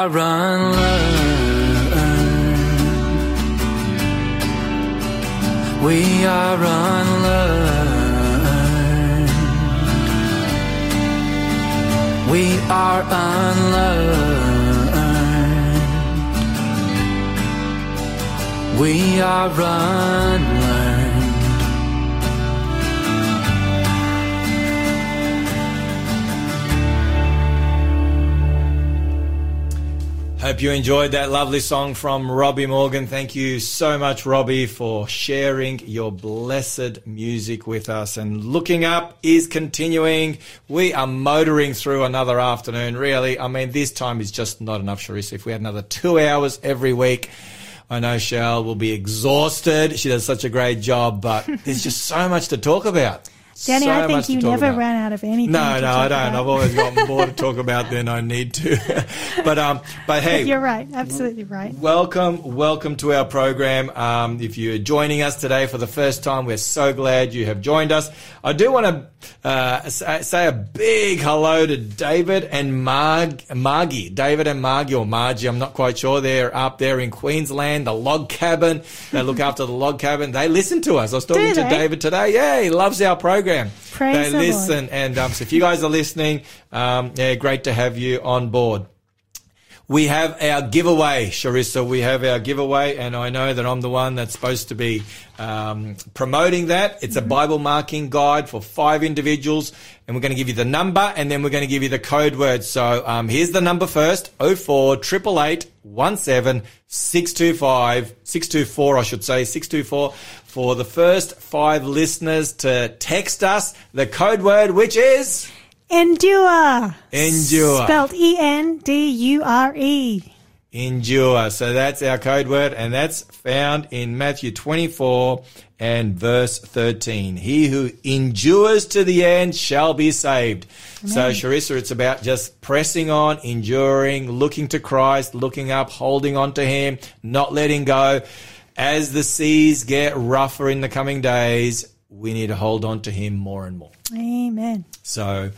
we are unlearned. We are unlearned. We are unlearned. We are unlearned. Hope you enjoyed that lovely song from Robbie Morgan. Thank you so much, Robbie, for sharing your blessed music with us. And looking up is continuing. We are motoring through another afternoon, really. I mean, this time is just not enough, Sharissa. If we had another two hours every week, I know Shell will be exhausted. She does such a great job, but there's just so much to talk about. Danny, So I think you never about. ran out of anything. No, no, I don't. about. I've always got more to talk about than I need to. but um, but hey, You're right. Absolutely right. Welcome, welcome to our program. Um, if you're joining us today for the first time, we're so glad you have joined us. I do want to uh, say, say a big hello to David and Marg, Margie. David and Margie, or Margie, I'm not quite sure. They're up there in Queensland, the log cabin. They look after the log cabin. They listen to us. I was talking to? David today. Yeah, he loves our program. Praise they the Lord. listen. And um, so if you guys are listening, um, yeah, great to have you on board. We have our giveaway, Sharissa. We have our giveaway, and I know that I'm the one that's supposed to be um, promoting that. It's a Bible marking guide for five individuals, and we're going to give you the number, and then we're going to give you the code word. So um, here's the number first: oh four triple eight one seven six two five six two four. I should say six two four for the first five listeners to text us the code word, which is. Endure. Endure. Spelled E N D U R E. endure. So that's our code word, and that's found in Matthew 24 and verse 13. He who endures to the end shall be saved. So, Sharissa, it's about just pressing on, enduring, looking to Christ, looking up, holding on to Him, not letting go. As the seas get rougher in the coming days, we need to hold on to Him more and more. Amen. So,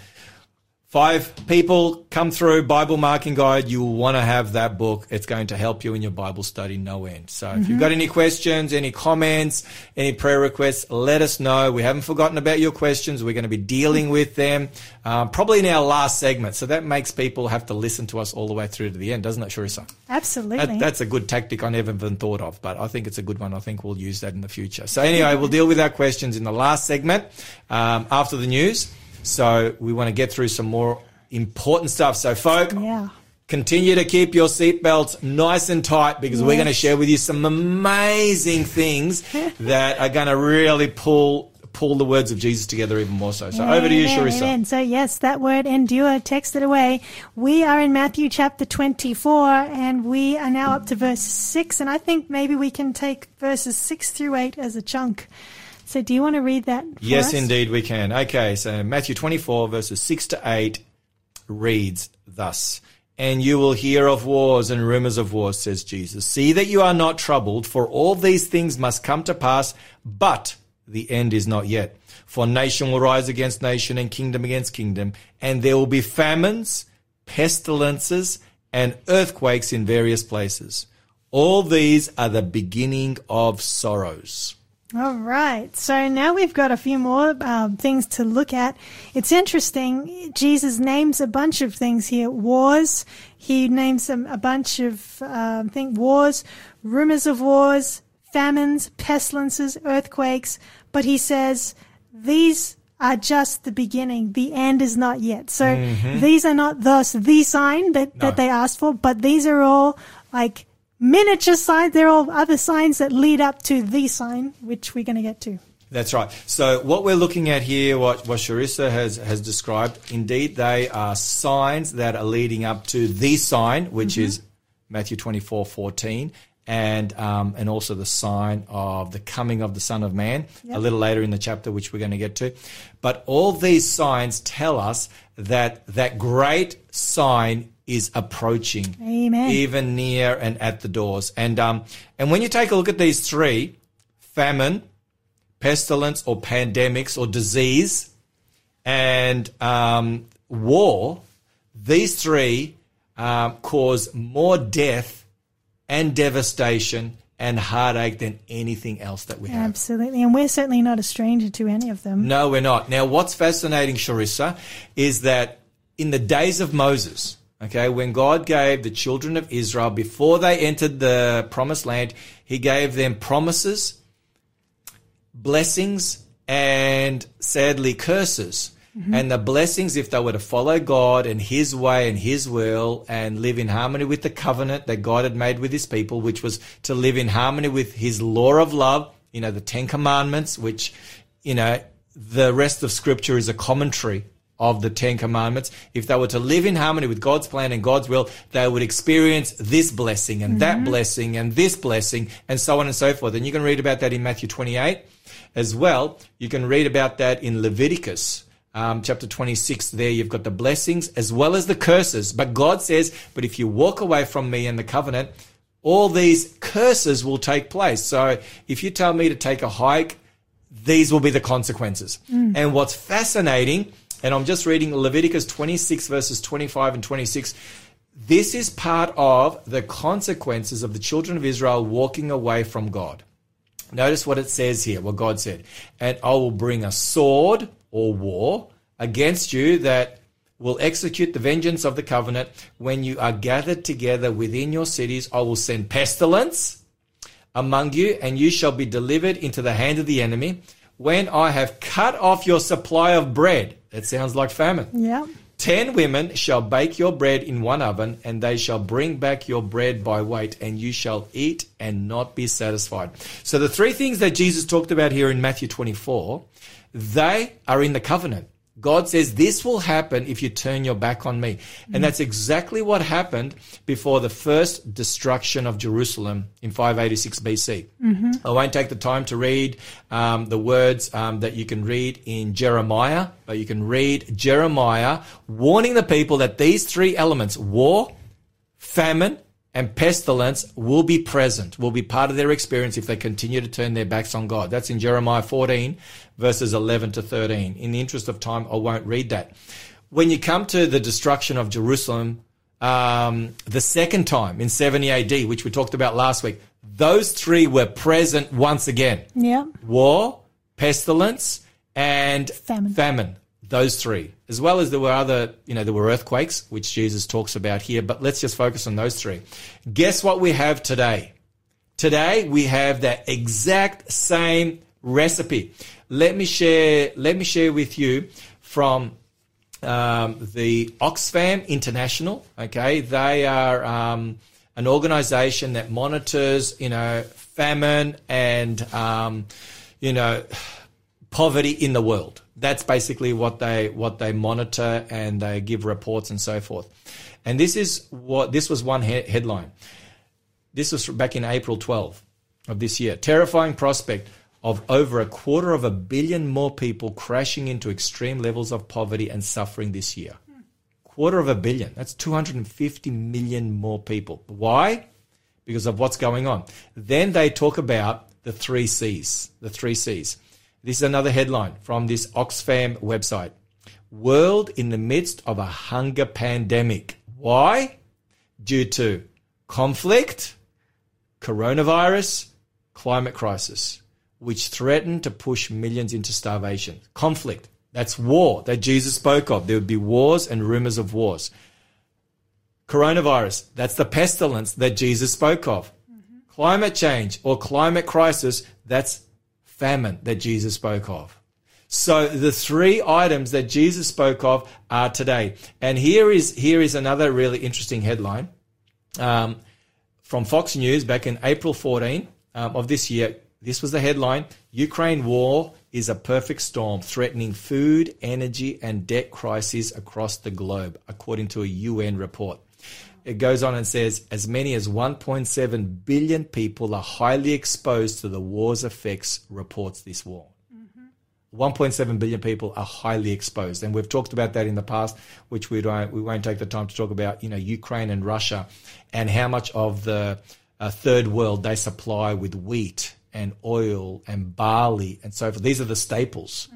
five people come through Bible marking guide. You will want to have that book. It's going to help you in your Bible study no end. So, if you've got any questions, any comments, any prayer requests, let us know. We haven't forgotten about your questions. We're going to be dealing with them um, probably in our last segment. So that makes people have to listen to us all the way through to the end, doesn't it, Sharissa? Absolutely. That, that's a good tactic I never even thought of, but I think it's a good one. I think we'll use that in the future. So anyway, we'll deal with our questions in the last segment um, after the news. So we want to get through some more important stuff. So, folk, yeah. continue to keep your seatbelts nice and tight because we're going to share with you some amazing things that are going to really pull pull the words of Jesus together even more so. So over to you, Amen, Sharissa. amen. So yes, that word endure, text it away. We are in Matthew chapter 24 and we are now up to verse 6 and I think maybe we can take verses 6 through 8 as a chunk. So do you want to read that Yes, us? indeed, we can. Okay, so Matthew 24, verses 6 to 8 reads thus And you will hear of wars and rumors of wars, says Jesus. See that you are not troubled, for all these things must come to pass, but the end is not yet. For nation will rise against nation and kingdom against kingdom, and there will be famines, pestilences, and earthquakes in various places. All these are the beginning of sorrows. All right. So now we've got a few more um, things to look at. It's interesting. Jesus names a bunch of things here. Wars. He names them a bunch of um, think wars, rumors of wars, famines, pestilences, earthquakes. But he says these are just the beginning. The end is not yet. So these are not thus the sign that, that they asked for, but these are all like miniature signs. There are other signs that lead up to the sign, which we're going to get to. That's right. So what we're looking at here, what, what Sharissa has, has described, indeed they are signs that are leading up to the sign, which mm-hmm. is Matthew 24, 14, and, um, and also the sign of the coming of the Son of Man a little later in the chapter, which we're going to get to. But all these signs tell us that that great sign is approaching Amen. even near and at the doors. And um, and when you take a look at these three, famine, pestilence, or pandemics, or disease, and um, war, these three um, cause more death and devastation and heartache than anything else that we have. Absolutely. And we're certainly not a stranger to any of them. No, we're not. Now, what's fascinating, Sharissa, is that in the days of Moses, okay, when God gave the children of Israel, before they entered the promised land, he gave them promises, blessings, and sadly curses. Mm-hmm. And the blessings, if they were to follow God and His way and His will and live in harmony with the covenant that God had made with His people, which was to live in harmony with His law of love, you know, the Ten Commandments, which, you know, the rest of Scripture is a commentary of the Ten Commandments. If they were to live in harmony with God's plan and God's will, they would experience this blessing and that mm-hmm. blessing and this blessing and so on and so forth. And you can read about that in Matthew 28 as well. You can read about that in Leviticus. Um, chapter 26 there you've got the blessings as well as the curses but god says but if you walk away from me and the covenant all these curses will take place so if you tell me to take a hike these will be the consequences. And what's fascinating, and I'm just reading Leviticus 26 verses 25 and 26. This is part of the consequences of the children of Israel walking away from God. Notice what it says here, what God said. And I will bring a sword or war against you that will execute the vengeance of the covenant. When you are gathered together within your cities, I will send pestilence among you, and you shall be delivered into the hand of the enemy. When I have cut off your supply of bread, that sounds like famine. Yeah. Ten women shall bake your bread in one oven, and they shall bring back your bread by weight, and you shall eat and not be satisfied. So, the three things that Jesus talked about here in Matthew 24, they are in the covenant. God says this will happen if you turn your back on me. And that's exactly what happened before the first destruction of Jerusalem in 586 BC. I won't take the time to read um, the words um, that you can read in Jeremiah, but you can read Jeremiah warning the people that these three elements, war, famine, and pestilence will be present, will be part of their experience if they continue to turn their backs on God. That's in Jeremiah 14, verses 11 to 13. In the interest of time, I won't read that. When you come to the destruction of Jerusalem, um, the second time in 70 AD, which we talked about last week, those three were present once again Yeah. war, pestilence, and Famine. Those three, as well as there were other, you know, there were earthquakes, which Jesus talks about here. But let's just focus on those three. Guess what we have today? Today we have that exact same recipe. Let me share. Let me share with you from um, the Oxfam International. Okay, they are um, an organisation that monitors, you know, famine and um, you know poverty in the world. That's basically what they what they monitor and they give reports and so forth. And this is what this was one he- headline. This was back in April 12 of this year. Terrifying prospect of over a quarter of a billion more people crashing into extreme levels of poverty and suffering this year. Quarter of a billion. That's 250 million more people. Why? Because of what's going on. Then they talk about the three C's. The three C's. This is another headline from this Oxfam website. World in the midst of a hunger pandemic. Why? Due to conflict, coronavirus, climate crisis, which threaten to push millions into starvation. Conflict. That's war that Jesus spoke of. There would be wars and rumors of wars. Coronavirus. That's the pestilence that Jesus spoke of. Mm-hmm. Climate change or climate crisis. That's famine that Jesus spoke of. So the three items that Jesus spoke of are today. And here is here is another really interesting headline um, from Fox News back in April 14 um, of this year. This was the headline: Ukraine war is a perfect storm, threatening food, energy, and debt crises across the globe, according to a UN report. It goes on and says as many as 1.7 billion people are highly exposed to the war's effects, reports this war. 1.7 billion people are highly exposed, and we've talked about that in the past, which we don't we won't take the time to talk about. You know, Ukraine and Russia, and how much of the uh, third world they supply with wheat and oil and barley and so forth. These are the staples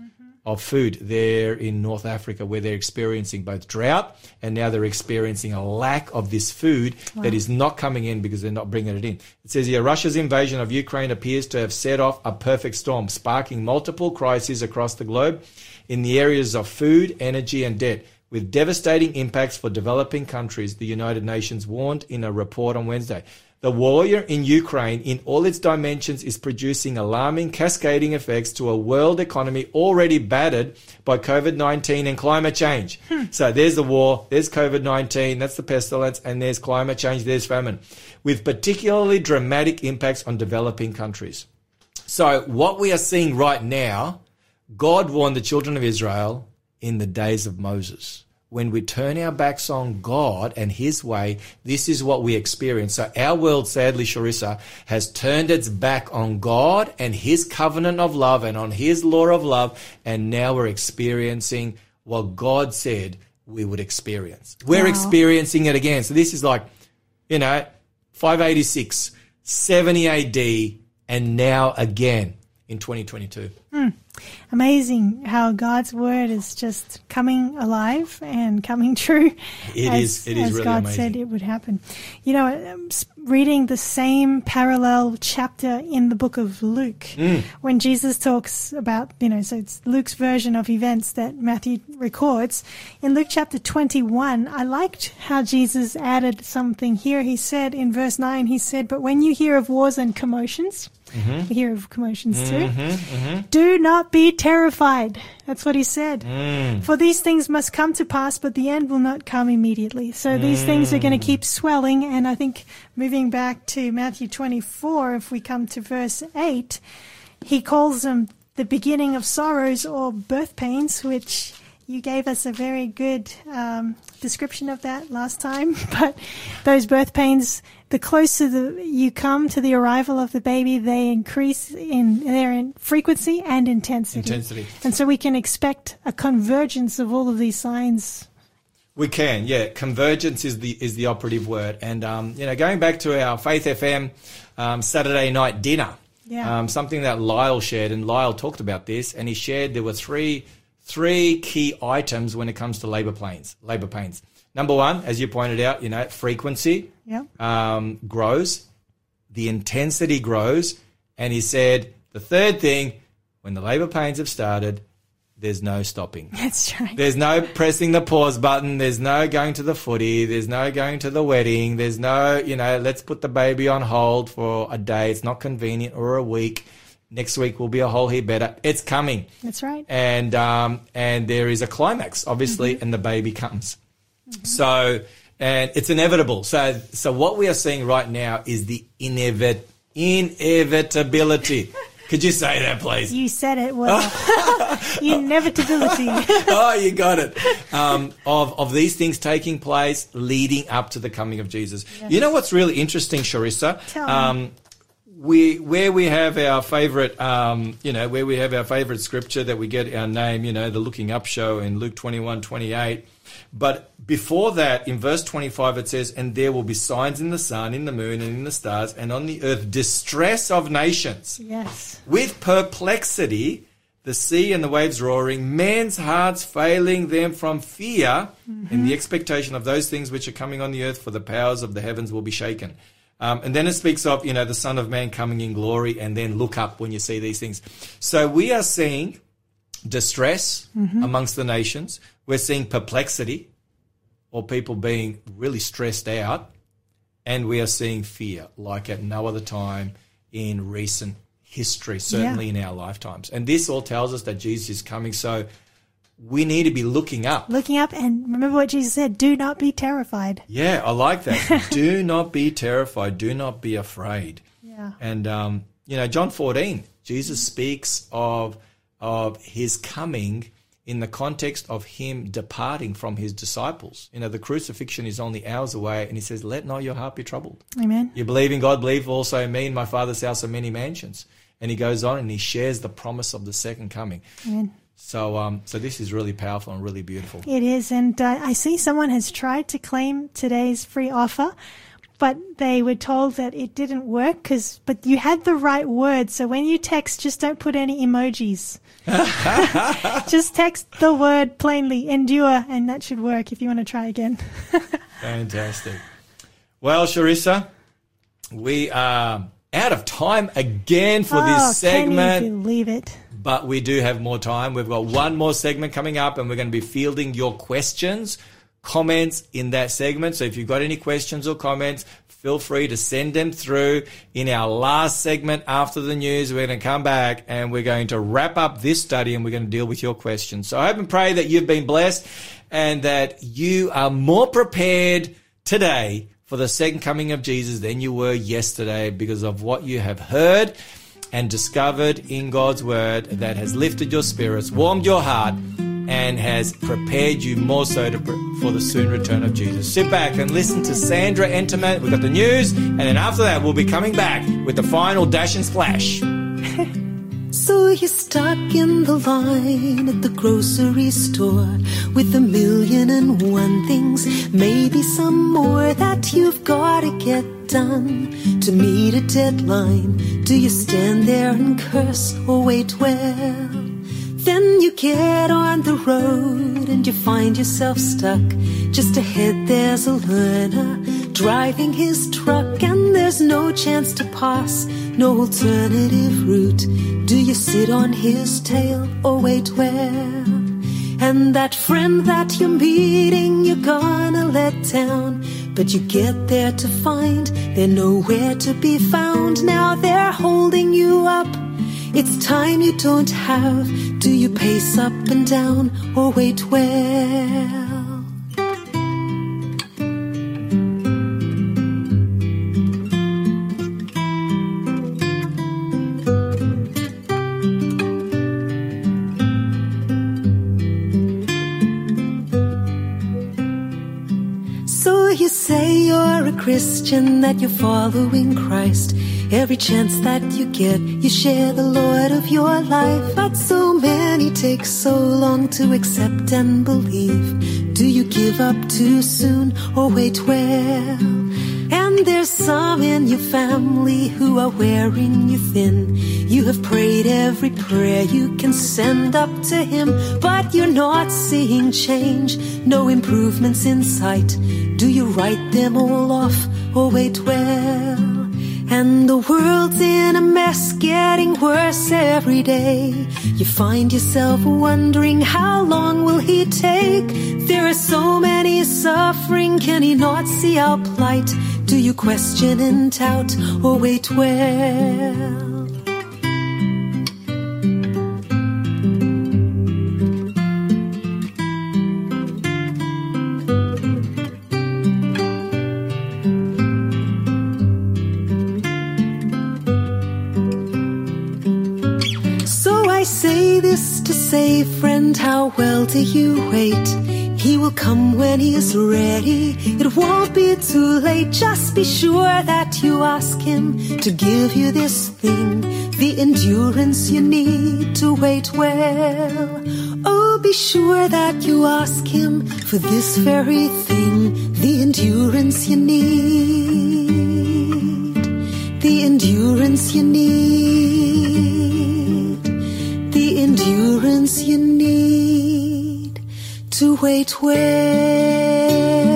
of food there in North Africa, where they're experiencing both drought and now they're experiencing a lack of this food that is not coming in because they're not bringing it in. It says here Russia's invasion of Ukraine appears to have set off a perfect storm, sparking multiple crises across the globe in the areas of food, energy, and debt. With devastating impacts for developing countries, the United Nations warned in a report on Wednesday. The war in Ukraine, in all its dimensions, is producing alarming cascading effects to a world economy already battered by COVID 19 and climate change. Hmm. So there's the war, there's COVID 19, that's the pestilence, and there's climate change, there's famine, with particularly dramatic impacts on developing countries. So what we are seeing right now, God warned the children of Israel in the days of Moses. When we turn our backs on God and His way, this is what we experience. So our world, sadly, Sharissa, has turned its back on God and His covenant of love and on His law of love, and now we're experiencing what God said we would experience. We're Wow. experiencing it again. So this is like, you know, 586, 70 AD, and now again in 2022. Hmm. Amazing how God's word is just coming alive and coming true. It as, is- it is as really God amazing. said it would happen. You know, reading the same parallel chapter in the book of Luke Mm. when Jesus talks about, you know, so it's Luke's version of events that Matthew records. In Luke chapter 21, I liked how Jesus added something here. He said in verse 9, he said, But when you hear of wars and commotions, Mm-hmm. we hear of commotions too. Do not be terrified. That's what he said. Mm. For these things must come to pass, but the end will not come immediately. So these things are going to keep swelling. And I think moving back to Matthew 24, if we come to verse 8, he calls them the beginning of sorrows or birth pains, which you gave us a very good um, description of that last time. But those birth pains, the closer the, you come to the arrival of the baby, they increase in their in frequency and intensity. Intensity. And so we can expect a convergence of all of these signs. We can, yeah. Convergence is the is the operative word, and um, you know, going back to our Faith FM um, Saturday night dinner, Yeah. um, something that Lyle shared, and Lyle talked about this, and he shared there were three three key items when it comes to labour pains. Labour pains. Number one, as you pointed out, you know, frequency Yeah. um, grows, the intensity grows, and he said the third thing, when the labour pains have started, there's no stopping. That's right. There's no pressing the pause button. There's no going to the footy. There's no going to the wedding. There's no, you know, let's put the baby on hold for a day. It's not convenient or a week. Next week will be a whole heap better. It's coming. That's right. And, um, and there is a climax, obviously, and the baby comes. So, and it's inevitable. So, so what we are seeing right now is the inevit, inevitability. Could you say that, please? You said it well. Inevitability. oh, you got it. Um, of of these things taking place leading up to the coming of Jesus. You know what's really interesting, Sharissa? Tell me. Um, we where we have our favorite, um, you know, where we have our favorite scripture that we get our name, you know, the looking up show in Luke 21, 28. But before that, in verse 25, it says, And there will be signs in the sun, in the moon, and in the stars, and on the earth distress of nations yes. with perplexity, the sea and the waves roaring, men's hearts failing them from fear and the expectation of those things which are coming on the earth, for the powers of the heavens will be shaken. Um, and then it speaks of, you know, the Son of Man coming in glory, and then look up when you see these things. So we are seeing distress amongst the nations. We're seeing perplexity, or people being really stressed out, and we are seeing fear like at no other time in recent history, certainly in our lifetimes. And this all tells us that Jesus is coming. So we need to be looking up. Looking up and remember what Jesus said do not be terrified. Yeah, I like that. Do not be terrified. Do not be afraid. Yeah. And um, you know, John 14, Jesus speaks of of his coming in the context of him departing from his disciples. You know, the crucifixion is only hours away, and he says, "Let not your heart be troubled." Amen. You believe in God, believe also in me. In my Father's house are many mansions. And he goes on and he shares the promise of the second coming. Amen. So, um, so this is really powerful and really beautiful. It is. And uh, I see someone has tried to claim today's free offer, but they were told that it didn't work because, but you had the right word. So when you text, just don't put any emojis. just text the word plainly, endure, and that should work if you want to try again. Fantastic. Well, Sharissa, we are out of time again for oh, this segment. Can you believe it? But we do have more time. We've got one more segment coming up, and we're going to be fielding your questions, comments in that segment. So if you've got any questions or comments, feel free to send them through in our last segment after the news. We're going to come back and we're going to wrap up this study and we're going to deal with your questions. So I hope and pray that you've been blessed and that you are more prepared today for the second coming of Jesus than you were yesterday because of what you have heard and discovered in God's word that has lifted your spirits, warmed your heart, and has prepared you more so to, for the soon return of Jesus. Sit back and listen to Sandra Enterman. We've got the news, and then after that, we'll be coming back with the final dash and splash. So you're stuck in the line at the grocery store with a million and one things, maybe some more that you've gotta get done to meet a deadline. Do you stand there and curse or wait well? Then you get on the road and you find yourself stuck. Just ahead there's a learner driving his truck and there's no chance to pass, no alternative route. Do you sit on his tail or wait where? And that friend that you're meeting, you're gonna let down. But you get there to find they're nowhere to be found. Now they're holding you up. It's time you don't have. Do you pace up and down or wait well? Christian, that you're following Christ. Every chance that you get, you share the Lord of your life. But so many take so long to accept and believe. Do you give up too soon or wait well? And there's some in your family who are wearing you thin. You have prayed every prayer you can send up to Him, but you're not seeing change, no improvements in sight. Do you write them all off or wait well? And the world's in a mess, getting worse every day. You find yourself wondering how long will he take? There are so many suffering, can he not see our plight? Do you question and doubt or wait well? Friend, how well do you wait? He will come when he is ready. It won't be too late. Just be sure that you ask him to give you this thing, the endurance you need to wait well. Oh, be sure that you ask him for this very thing, the endurance you need, the endurance you need, endurance you need to wait well.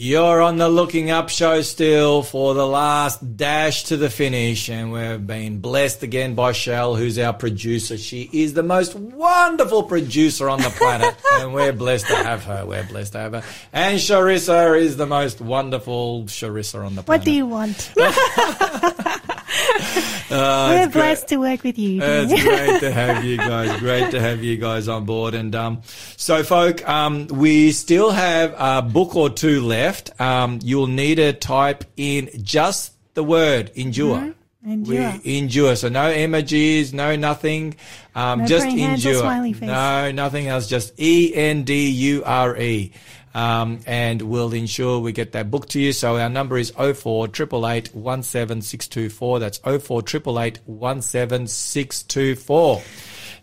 You're on the Looking Up show still for the last dash to the finish, and we've been blessed again by Shell, who's our producer. She is the most wonderful producer on the planet, and we're blessed to have her. We're blessed to have her. And Sharissa is the most wonderful Sharissa on the planet. What do you want? Uh, We're it's great. blessed to work with you. It's great to have you guys. Great to have you guys on board. And um, so, folk, um, we still have a book or two left. Um, you'll need to type in just the word endure. Endure. We endure. So no emojis, no nothing. Um, No just praying hands or endure. No, nothing else. Just E N D U R E. Um, and we'll ensure we get that book to you. So our number is 04 888 17624. That's 04 888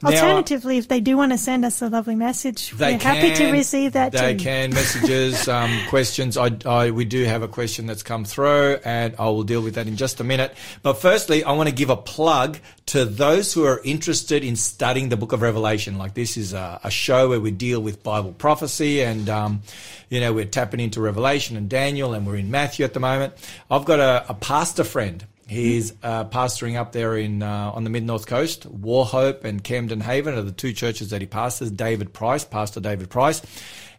17624. Now, Alternatively, if they do want to send us a lovely message, we're happy to receive that They too. can messages, um, questions. I, I, we do have a question that's come through, and I will deal with that in just a minute. But firstly, I want to give a plug to those who are interested in studying the Book of Revelation. Like this is a, a show where we deal with Bible prophecy, and um, you know we're tapping into Revelation and Daniel, and we're in Matthew at the moment. I've got a, a pastor friend. He's uh, pastoring up there in uh, on the mid north coast. Wauchope and Camden Haven are the two churches that he pastors. David Price, Pastor David Price,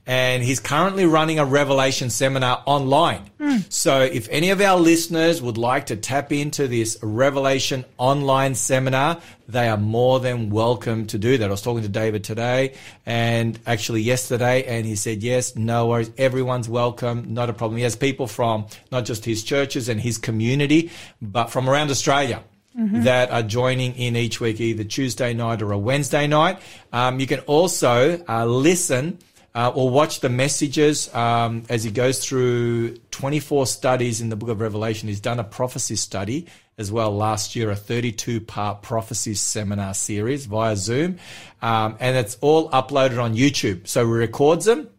and he's currently running a Revelation seminar online. So, if any of our listeners would like to tap into this Revelation online seminar, they are more than welcome to do that. I was talking to David today and actually yesterday, and he said, Yes, no worries. Everyone's welcome. Not a problem. He has people from not just his churches and his community, but from around Australia. That are joining in each week, either Tuesday night or a Wednesday night. Um, you can also uh, listen uh, or watch the messages um, as he goes through 24 studies in the book of Revelation. He's done a prophecy study as well last year, a 32 part prophecy seminar series via Zoom. Um, and it's all uploaded on YouTube. So he records them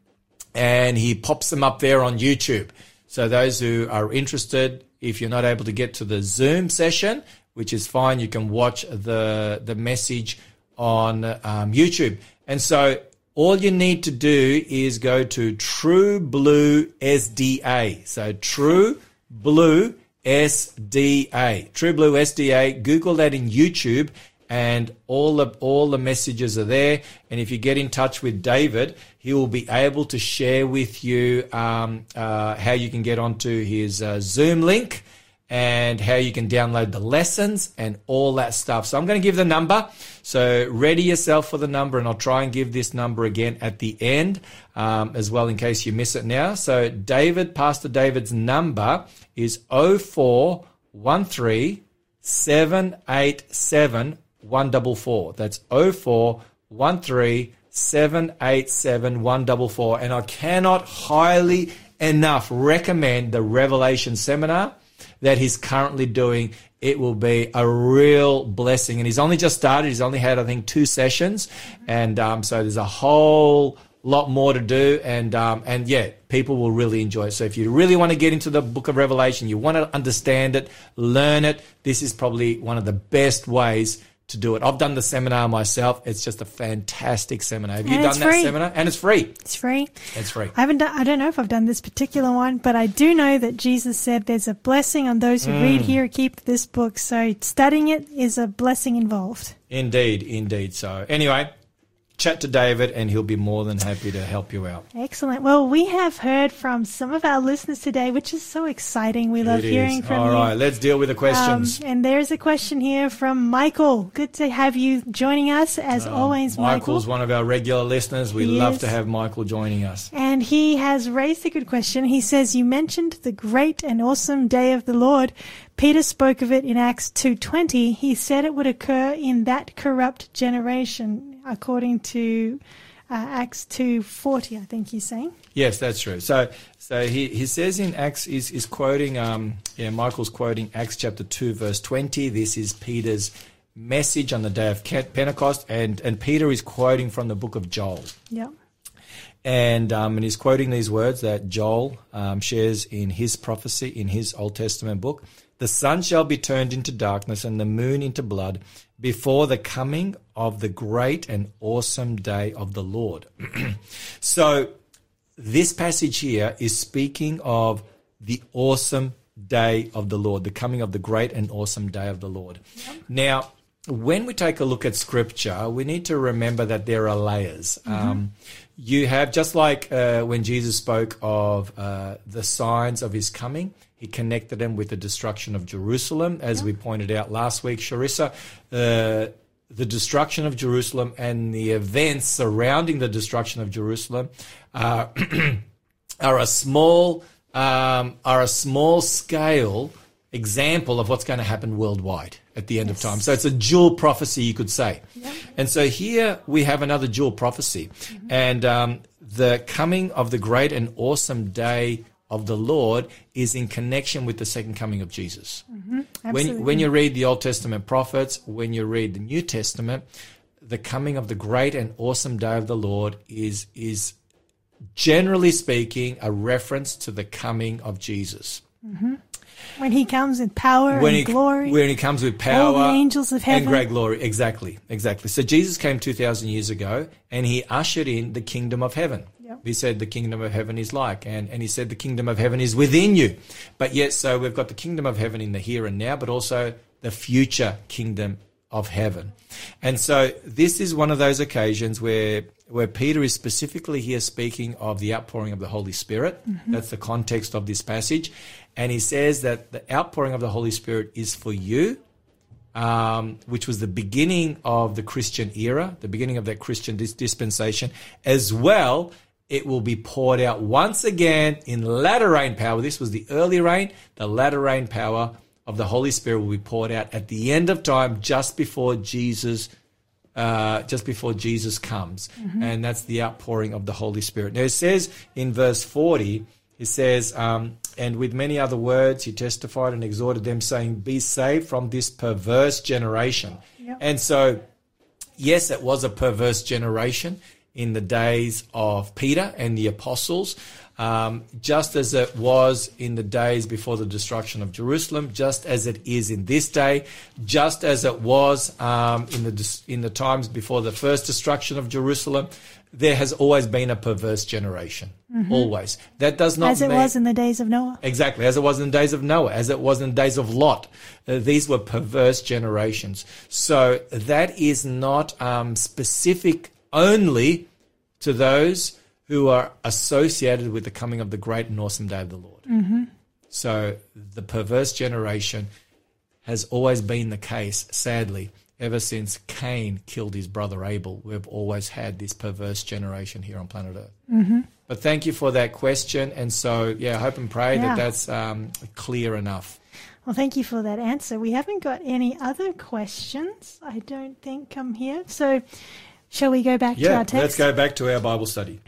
and he pops them up there on YouTube. So those who are interested, if you're not able to get to the Zoom session, which is fine, you can watch the the message on um, YouTube. And so all you need to do is go to True Blue SDA. So True Blue SDA. True Blue SDA. Google that in YouTube and all the all the messages are there. And if you get in touch with David, he will be able to share with you um, uh, how you can get onto his uh, Zoom link and how you can download the lessons and all that stuff. So I'm going to give the number. So ready yourself for the number, and I'll try and give this number again at the end um, as well in case you miss it now. So David, Pastor David's number is 0413 787 144. That's 0413 787 144. And I cannot highly enough recommend the Revelation Seminar that he's currently doing. It will be a real blessing. And he's only just started. He's only had, I think, two sessions. And um, so there's a whole lot more to do. And, um, and yeah, people will really enjoy it. So if you really want to get into the book of Revelation, you want to understand it, learn it, this is probably one of the best ways to do it. I've done the seminar myself. It's just a fantastic seminar. Have you And done it's that free. seminar? And it's free. It's free. It's free. I haven't done, I don't know if I've done this particular one, but I do know that Jesus said there's a blessing on those who Mm. read, hear, keep this book. So studying it is a blessing involved. Indeed, indeed. So anyway, chat to David and he'll be more than happy to help you out. Excellent. Well, we have heard from some of our listeners today, which is so exciting. We love hearing is. from All you. right, let's deal with the questions. Um, and there's a question here from Michael. Good to have you joining us as always, Michael. Um, Michael's one of our regular listeners. We He love is. to have Michael joining us. And he has raised a good question. He says, "You mentioned the great and awesome day of the Lord. Peter spoke of it in Acts 2:20. He said it would occur in that corrupt generation, according to uh, Acts 2:40. I think he's saying. Yes, that's true. So, so he, he says in Acts is is quoting um yeah Michael's quoting Acts chapter two verse twenty. This is Peter's message on the day of Pentecost, and and Peter is quoting from the book of Joel. Yeah. And, um, and he's quoting these words that Joel um, shares in his prophecy in his Old Testament book. The sun shall be turned into darkness and the moon into blood before the coming of the great and awesome day of the Lord. so this passage here is speaking of the awesome day of the Lord, the coming of the great and awesome day of the Lord. Now, when we take a look at scripture, we need to remember that there are layers. Um, you have, just like uh, when Jesus spoke of uh, the signs of his coming, he connected them with the destruction of Jerusalem, as we pointed out last week, Sharissa. Uh, the destruction of Jerusalem and the events surrounding the destruction of Jerusalem uh, are a small um, are a small scale example of what's going to happen worldwide at the end of time. So it's a dual prophecy, you could say. And so here we have another dual prophecy, mm-hmm. and um, the coming of the great and awesome day of the Lord is in connection with the second coming of Jesus. Mm-hmm. When, Absolutely. when you read the Old Testament prophets, when you read the New Testament, the coming of the great and awesome day of the Lord is, is generally speaking a reference to the coming of Jesus. Mm-hmm. When he comes in power When and he, glory. when he comes with power All the angels of heaven. and great glory. Exactly, exactly. So Jesus came 2,000 years ago and he ushered in the kingdom of heaven. Yep. He said the kingdom of heaven is like, and, and he said the kingdom of heaven is within you. But yet, so we've got the kingdom of heaven in the here and now, but also the future kingdom of heaven. And so this is one of those occasions where where Peter is specifically here speaking of the outpouring of the Holy Spirit. That's the context of this passage. And he says that the outpouring of the Holy Spirit is for you, um, which was the beginning of the Christian era, the beginning of that Christian dis- dispensation, as well. It will be poured out once again in latter rain power. This was the early rain. The latter rain power of the Holy Spirit will be poured out at the end of time, just before Jesus, uh, just before Jesus comes, and that's the outpouring of the Holy Spirit. Now it says in verse forty, it says, um, "And with many other words, he testified and exhorted them, saying, Be saved from this perverse generation." And so, yes, it was a perverse generation in the days of Peter and the apostles. Um, just as it was in the days before the destruction of Jerusalem, just as it is in this day, just as it was um, in the in the times before the first destruction of Jerusalem, there has always been a perverse generation. Always. That does not As it mean, was in the days of Noah. Exactly, as it was in the days of Noah, as it was in the days of Lot. Uh, these were perverse generations. So that is not um, specific only to those who are associated with the coming of the great and awesome day of the Lord. Mm-hmm. So the perverse generation has always been the case, sadly. Ever since Cain killed his brother Abel, we've always had this perverse generation here on planet Earth. Mm-hmm. But thank you for that question. And so, yeah, I hope and pray Yeah. that that's um, clear enough. Well, thank you for that answer. We haven't got any other questions, I don't think, come here. So, shall we go back to our text? let's go back to our Bible study.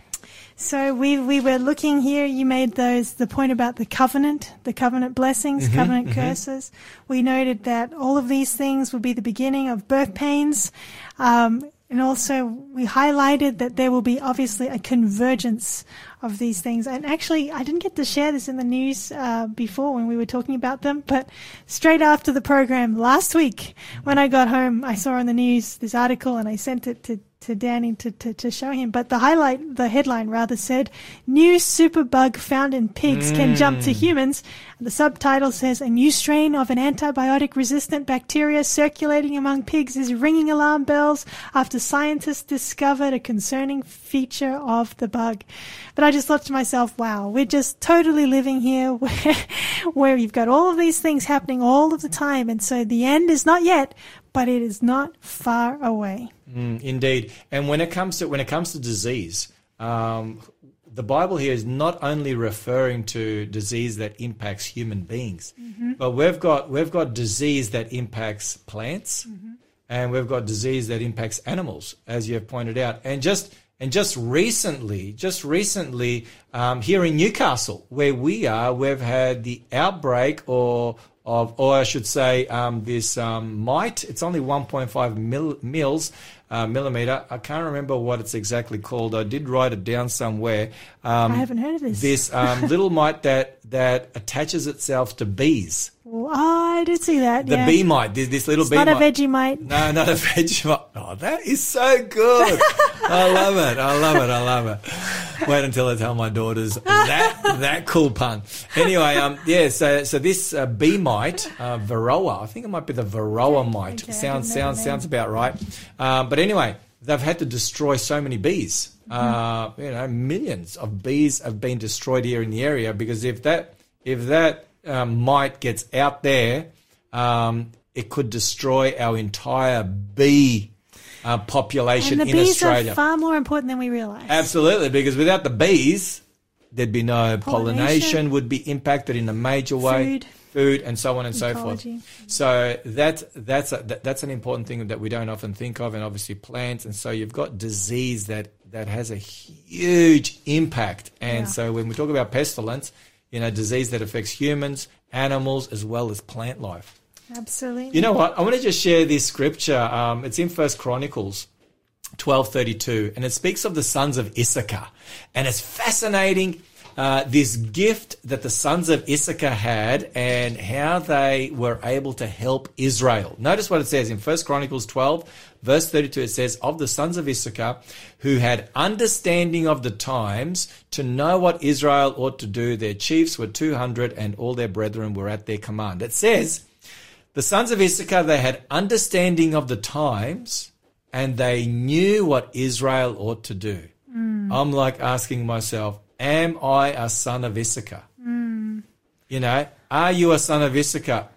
So we we were looking here. You made those the point about the covenant, the covenant blessings, covenant curses. We noted that all of these things will be the beginning of birth pains, um, and also we highlighted that there will be obviously a convergence of these things. And actually, I didn't get to share this in the news uh, before when we were talking about them, but straight after the program last week, when I got home, I saw on the news this article and I sent it to to Danny to, to, to show him. But the highlight, the headline rather said, New superbug found in pigs can jump to hmm. humans. And the subtitle says, A new strain of an antibiotic resistant bacteria circulating among pigs is ringing alarm bells after scientists discovered a concerning feature of the bug. But I just thought to myself, wow, we're just totally living here where, where you've got all of these things happening all of the time. And so the end is not yet, but it is not far away. Mm, indeed. And when it comes to when it comes to disease, um, the Bible here is not only referring to disease that impacts human beings, but we've got we've got disease that impacts plants, and we've got disease that impacts animals, as you have pointed out. And just and just recently, just recently, um, here in Newcastle, where we are, we've had the outbreak or of, or I should say, um, this um, mite. It's only 1.5 mil, mils, uh, millimeter. I can't remember what it's exactly called. I did write it down somewhere. Um, I haven't heard of this. This um, little mite that that attaches itself to bees. Oh, I did see that. The yeah. bee mite. This, this little It's bee not a veggie mite. No, not a Vegemite. Oh, that is so good. I love it. I love it. I love it. Wait until I tell my daughters that that cool pun. Anyway, um, yeah. So so this uh, bee mite, uh, Varroa. I think it might be the Varroa mite. okay, sounds sounds sounds about right. Um, but anyway, they've had to destroy so many bees. Uh, you know, millions of bees have been destroyed here in the area because if that if that um, mite gets out there, um, it could destroy our entire bee uh, population And the in bees Australia. are far more important than we realize. Absolutely, because without the bees, there'd be no pollination, Pollination. would be impacted in a major way. Food. Food and so on and so forth. So that that's a, that, that's an important thing that we don't often think of, and obviously plants. And so you've got disease that that has a huge impact. And Yeah. so when we talk about pestilence, you know, disease that affects humans, animals, as well as plant life. Absolutely. You know what? I want to just share this scripture. Um, it's in First Chronicles. 1232 and it speaks of the sons of Issachar and it's fascinating uh, this gift that the sons of Issachar had and how they were able to help Israel. Notice what it says in First Chronicles 12 verse 32 it says of the sons of Issachar who had understanding of the times to know what Israel ought to do their chiefs were 200 and all their brethren were at their command. It says the sons of Issachar, they had understanding of the times and they knew what Israel ought to do. I'm like asking myself, am I a son of Issachar? Hmm. You know, are you a son of Issachar?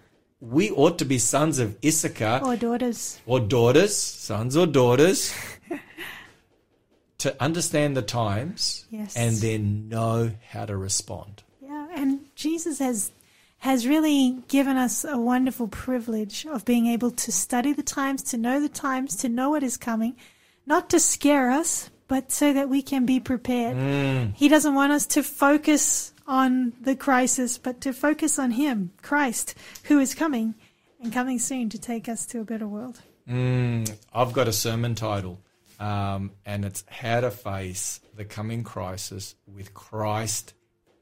We ought to be sons of Issachar Or daughters. or daughters, sons or daughters, to understand the times Yes. and then know how to respond. Yeah, and Jesus has has really given us a wonderful privilege of being able to study the times, to know the times, to know what is coming, not to scare us, but so that we can be prepared. Mm. He doesn't want us to focus on the crisis, but to focus on Him, Christ, who is coming and coming soon to take us to a better world. Mm, I've got a sermon title, um, and it's How to Face the Coming Crisis with Christ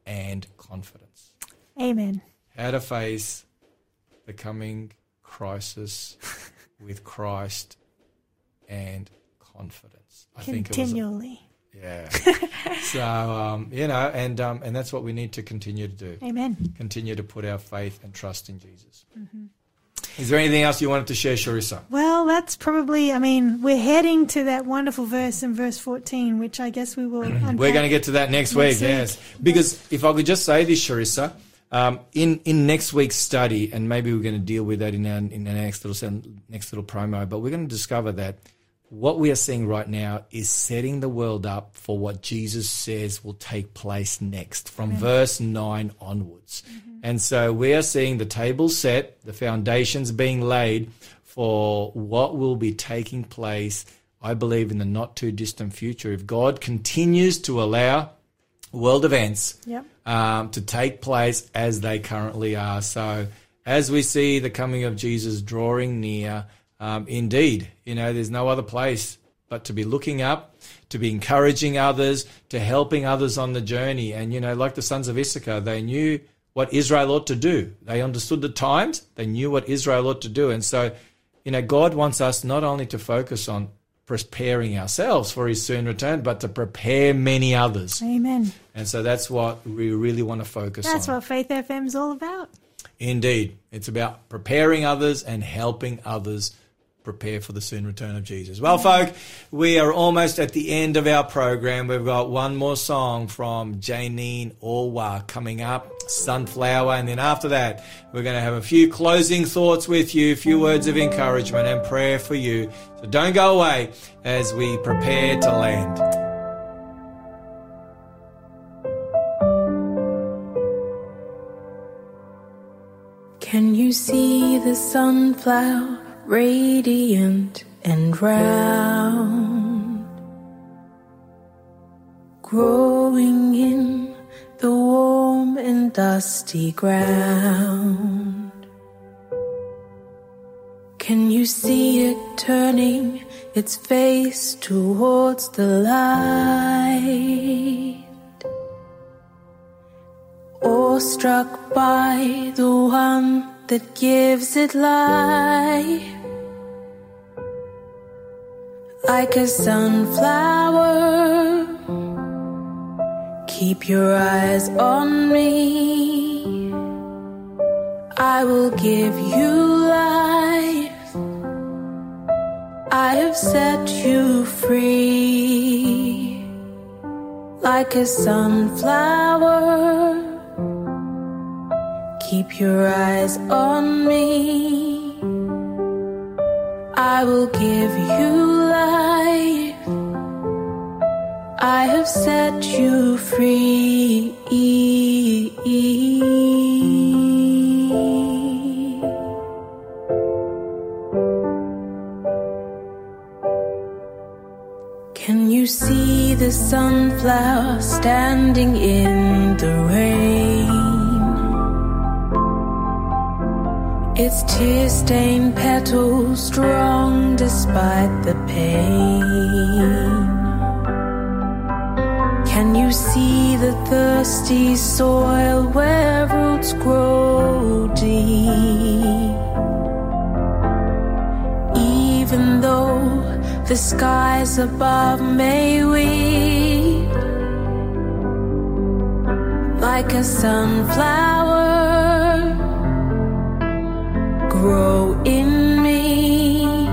and confidence. Amen. How to face the coming crisis with Christ and confidence. I think it Continually. yeah. so um, you know, and um, and that's what we need to continue to do. Amen. Continue to put our faith and trust in Jesus. Mm-hmm. Is there anything else you wanted to share, Sharissa? Well, that's probably, I mean, we're heading to that wonderful verse in verse 14, which I guess we will. We're going to get to that next, Next week, week. yes. Because if I could just say this, Sharissa, um, in in next week's study, and maybe we're going to deal with that in our in our next little next little promo, but we're going to discover that what we are seeing right now is setting the world up for what Jesus says will take place next, from verse nine onwards. And so we are seeing the table set, the foundations being laid for what will be taking place. I believe in the not too distant future. If God continues to allow world events Yep. um, to take place as they currently are. So, as we see the coming of Jesus drawing near, um, indeed, you know, there's no other place but to be looking up, to be encouraging others, to helping others on the journey. And, you know, like the sons of Issachar, they knew what Israel ought to do. They understood the times, they knew what Israel ought to do. And so, you know, God wants us not only to focus on preparing ourselves for his soon return, but to prepare many others. Amen. And so that's what we really want to focus That's on. That's what Faith FM's all about. Indeed. It's about preparing others and helping others prepare for the soon return of Jesus. Well, folk, we are almost at the end of our program. We've got one more song from Janine Orwa coming up, Sunflower. And then after that, we're going to have a few closing thoughts with you, a few words of encouragement and prayer for you. So don't go away as we prepare to land. Can you see the sunflower radiant and round, growing in the warm and dusty ground? Can you see it turning its face towards the light? Awestruck by the one that gives it life. Like a sunflower, keep your eyes on me. I will give you life. I have set you free. Like a sunflower. Keep your eyes on me. I will give you life. I have set you free. Can you see the sunflower standing in Its tear stained petals strong despite the pain. Can you see the thirsty soil where roots grow deep? Even though the skies above may weep, like a sunflower grow in me.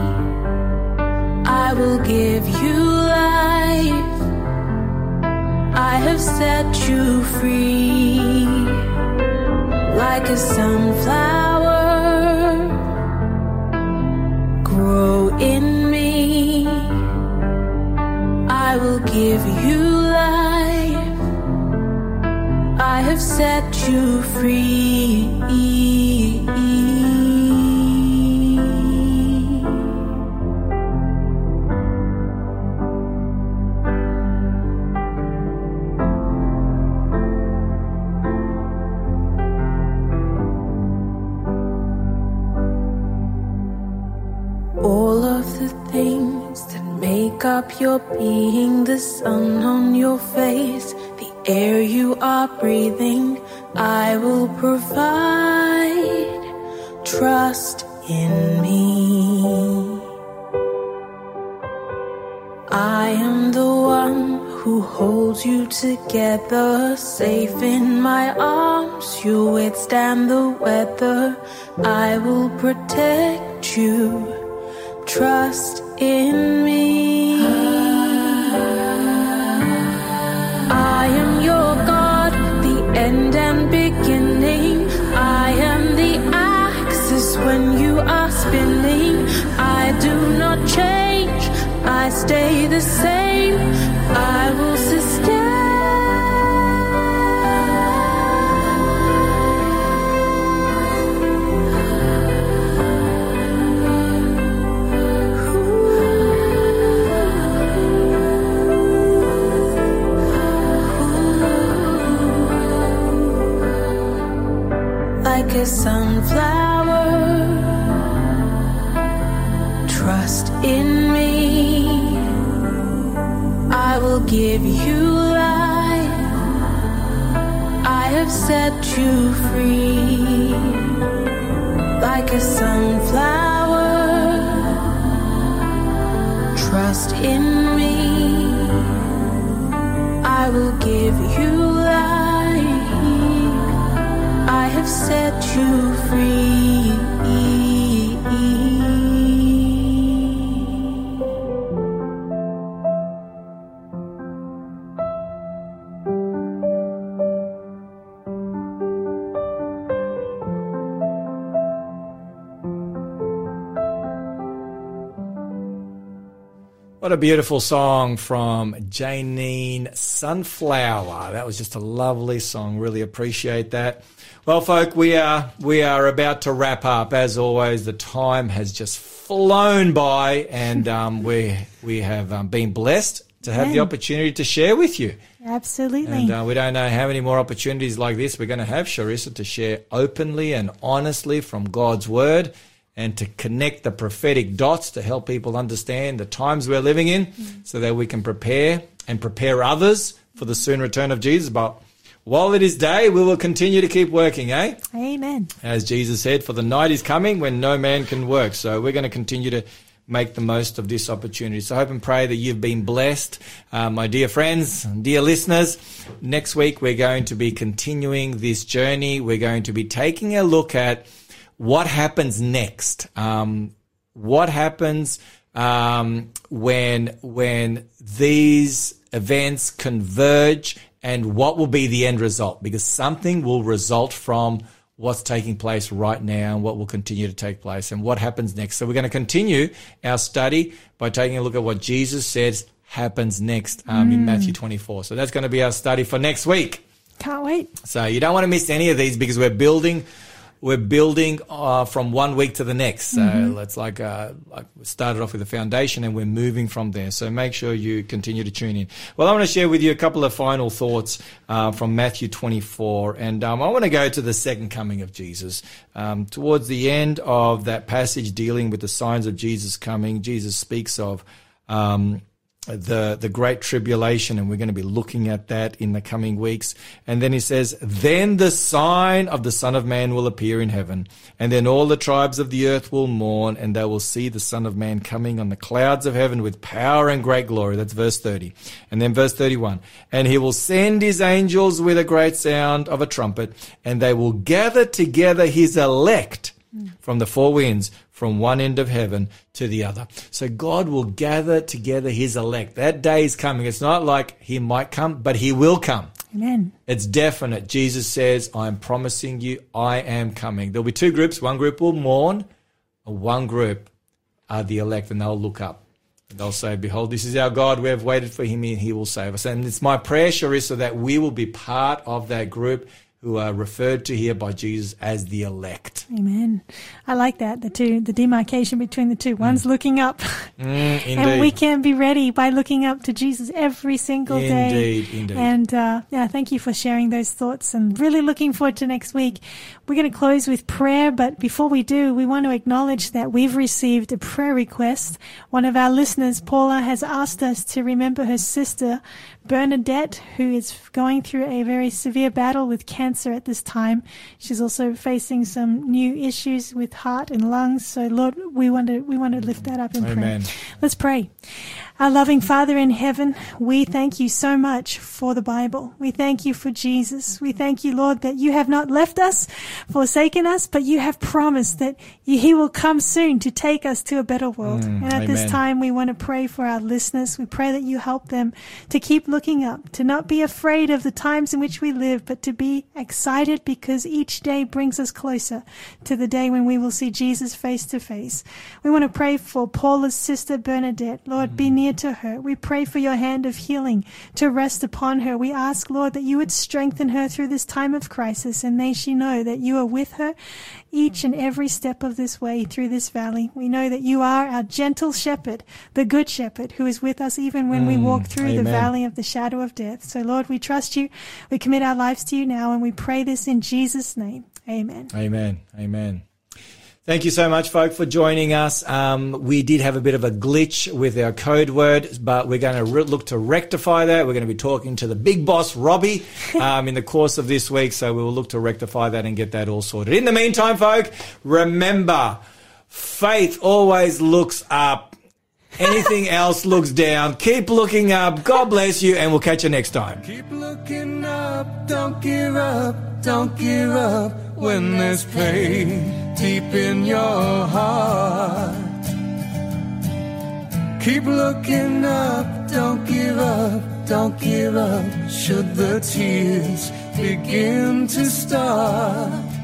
I will give you life. I have set you free. Like a sunflower, grow in me. I will give you life. I have set you free. Your being, the sun on your face, the air you are breathing, I will provide. Trust in me. I am the one who holds you together, safe in my arms. You'll withstand the weather. I will protect you. Trust in me. I am your God, the end and beginning. I am the axis when you are spinning. I do not change, I stay the same. What a beautiful song from Janine Sunflower. That was just a lovely song. Really appreciate that. Well, folk, we are we are about to wrap up. As always, the time has just flown by, and um, we we have um, been blessed to have the opportunity to share with you. Absolutely. And uh, we don't know how many more opportunities like this we're going to have, Sharissa, to share openly and honestly from God's word and to connect the prophetic dots to help people understand the times we're living in so that we can prepare and prepare others for the soon return of Jesus. But while it is day, we will continue to keep working, eh? Amen. As Jesus said, for the night is coming when no man can work. So we're going to continue to make the most of this opportunity. So I hope and pray that you've been blessed. Uh, my dear friends, dear listeners, next week we're going to be continuing this journey. We're going to be taking a look at what happens next. Um, what happens um, when when these events converge, and what will be the end result? Because something will result from what's taking place right now and what will continue to take place and what happens next. So we're going to continue our study by taking a look at what Jesus says happens next um, in Matthew 24. So that's going to be our study for next week. Can't wait. So you don't want to miss any of these because we're building, we're building uh, from one week to the next. So it's like, uh, like we started off with a foundation and we're moving from there. So make sure you continue to tune in. Well, I want to share with you a couple of final thoughts uh, from Matthew 24, and um, I want to go to the second coming of Jesus. Um, towards the end of that passage dealing with the signs of Jesus coming, Jesus speaks of. Um, the the great tribulation and we're going to be looking at that in the coming weeks. And then he says then the sign of the son of man will appear in heaven and then all the tribes of the earth will mourn and they will see the son of man coming on the clouds of heaven with power and great glory. That's verse 30 and then verse 31 and he will send his angels with a great sound of a trumpet and they will gather together his elect from the four winds, from one end of heaven to the other. So God will gather together his elect. That day is coming. It's not like he might come, but he will come. Amen. It's definite. Jesus says, I'm promising you, I am coming. There'll be two groups. One group will mourn, and one group are the elect, and they'll look up. And they'll say, Behold, this is our God. We have waited for him, and he will save us. And it's my prayer, Sharissa, that we will be part of that group who are referred to here by Jesus as the elect. Amen. I like that. The two, the demarcation between the two. One's looking up, Mm, and we can be ready by looking up to Jesus every single day. Indeed, indeed. And uh, yeah, thank you for sharing those thoughts, and really looking forward to next week. We're going to close with prayer, but before we do, we want to acknowledge that we've received a prayer request. One of our listeners, Paula, has asked us to remember her sister, Bernadette, who is going through a very severe battle with cancer at this time. She's also facing some new issues with heart and lungs. So, Lord, we want to we want to lift that up in Amen. prayer. Let's pray. Our loving Father in heaven, we thank you so much for the Bible. We thank you for Jesus. We thank you, Lord, that you have not left us, forsaken us, but you have promised that he will come soon to take us to a better world. Mm, and at this time, we want to pray for our listeners. We pray that you help them to keep looking up, to not be afraid of the times in which we live, but to be excited because each day brings us closer to the day when we will see Jesus face to face. We want to pray for Paula's sister Bernadette. Lord, be near to her. We pray for your hand of healing to rest upon her. We ask, Lord, that you would strengthen her through this time of crisis and may she know that you are with her each and every step of this way through this valley. We know that you are our gentle shepherd, the good shepherd who is with us even when we walk mm, through the valley of the shadow of death. So Lord, we trust you. We commit our lives to you now and we pray this in Jesus' name. Amen. Amen. Amen. Thank you so much, folk, for joining us. Um, we did have a bit of a glitch with our code word, but we're going to re- look to rectify that. We're going to be talking to the big boss, Robbie, um, in the course of this week. So we will look to rectify that and get that all sorted. In the meantime, folk, remember, faith always looks up. Anything else looks down. Keep looking up. God bless you, and we'll catch you next time. Keep looking up, don't give up, don't give up when there's pain deep in your heart. Keep looking up, don't give up, don't give up should the tears begin to start.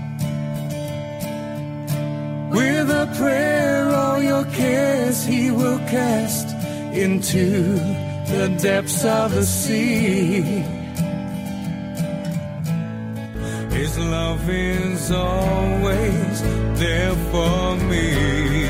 With a prayer all your cares he will cast into the depths of the sea. His love is always there for me.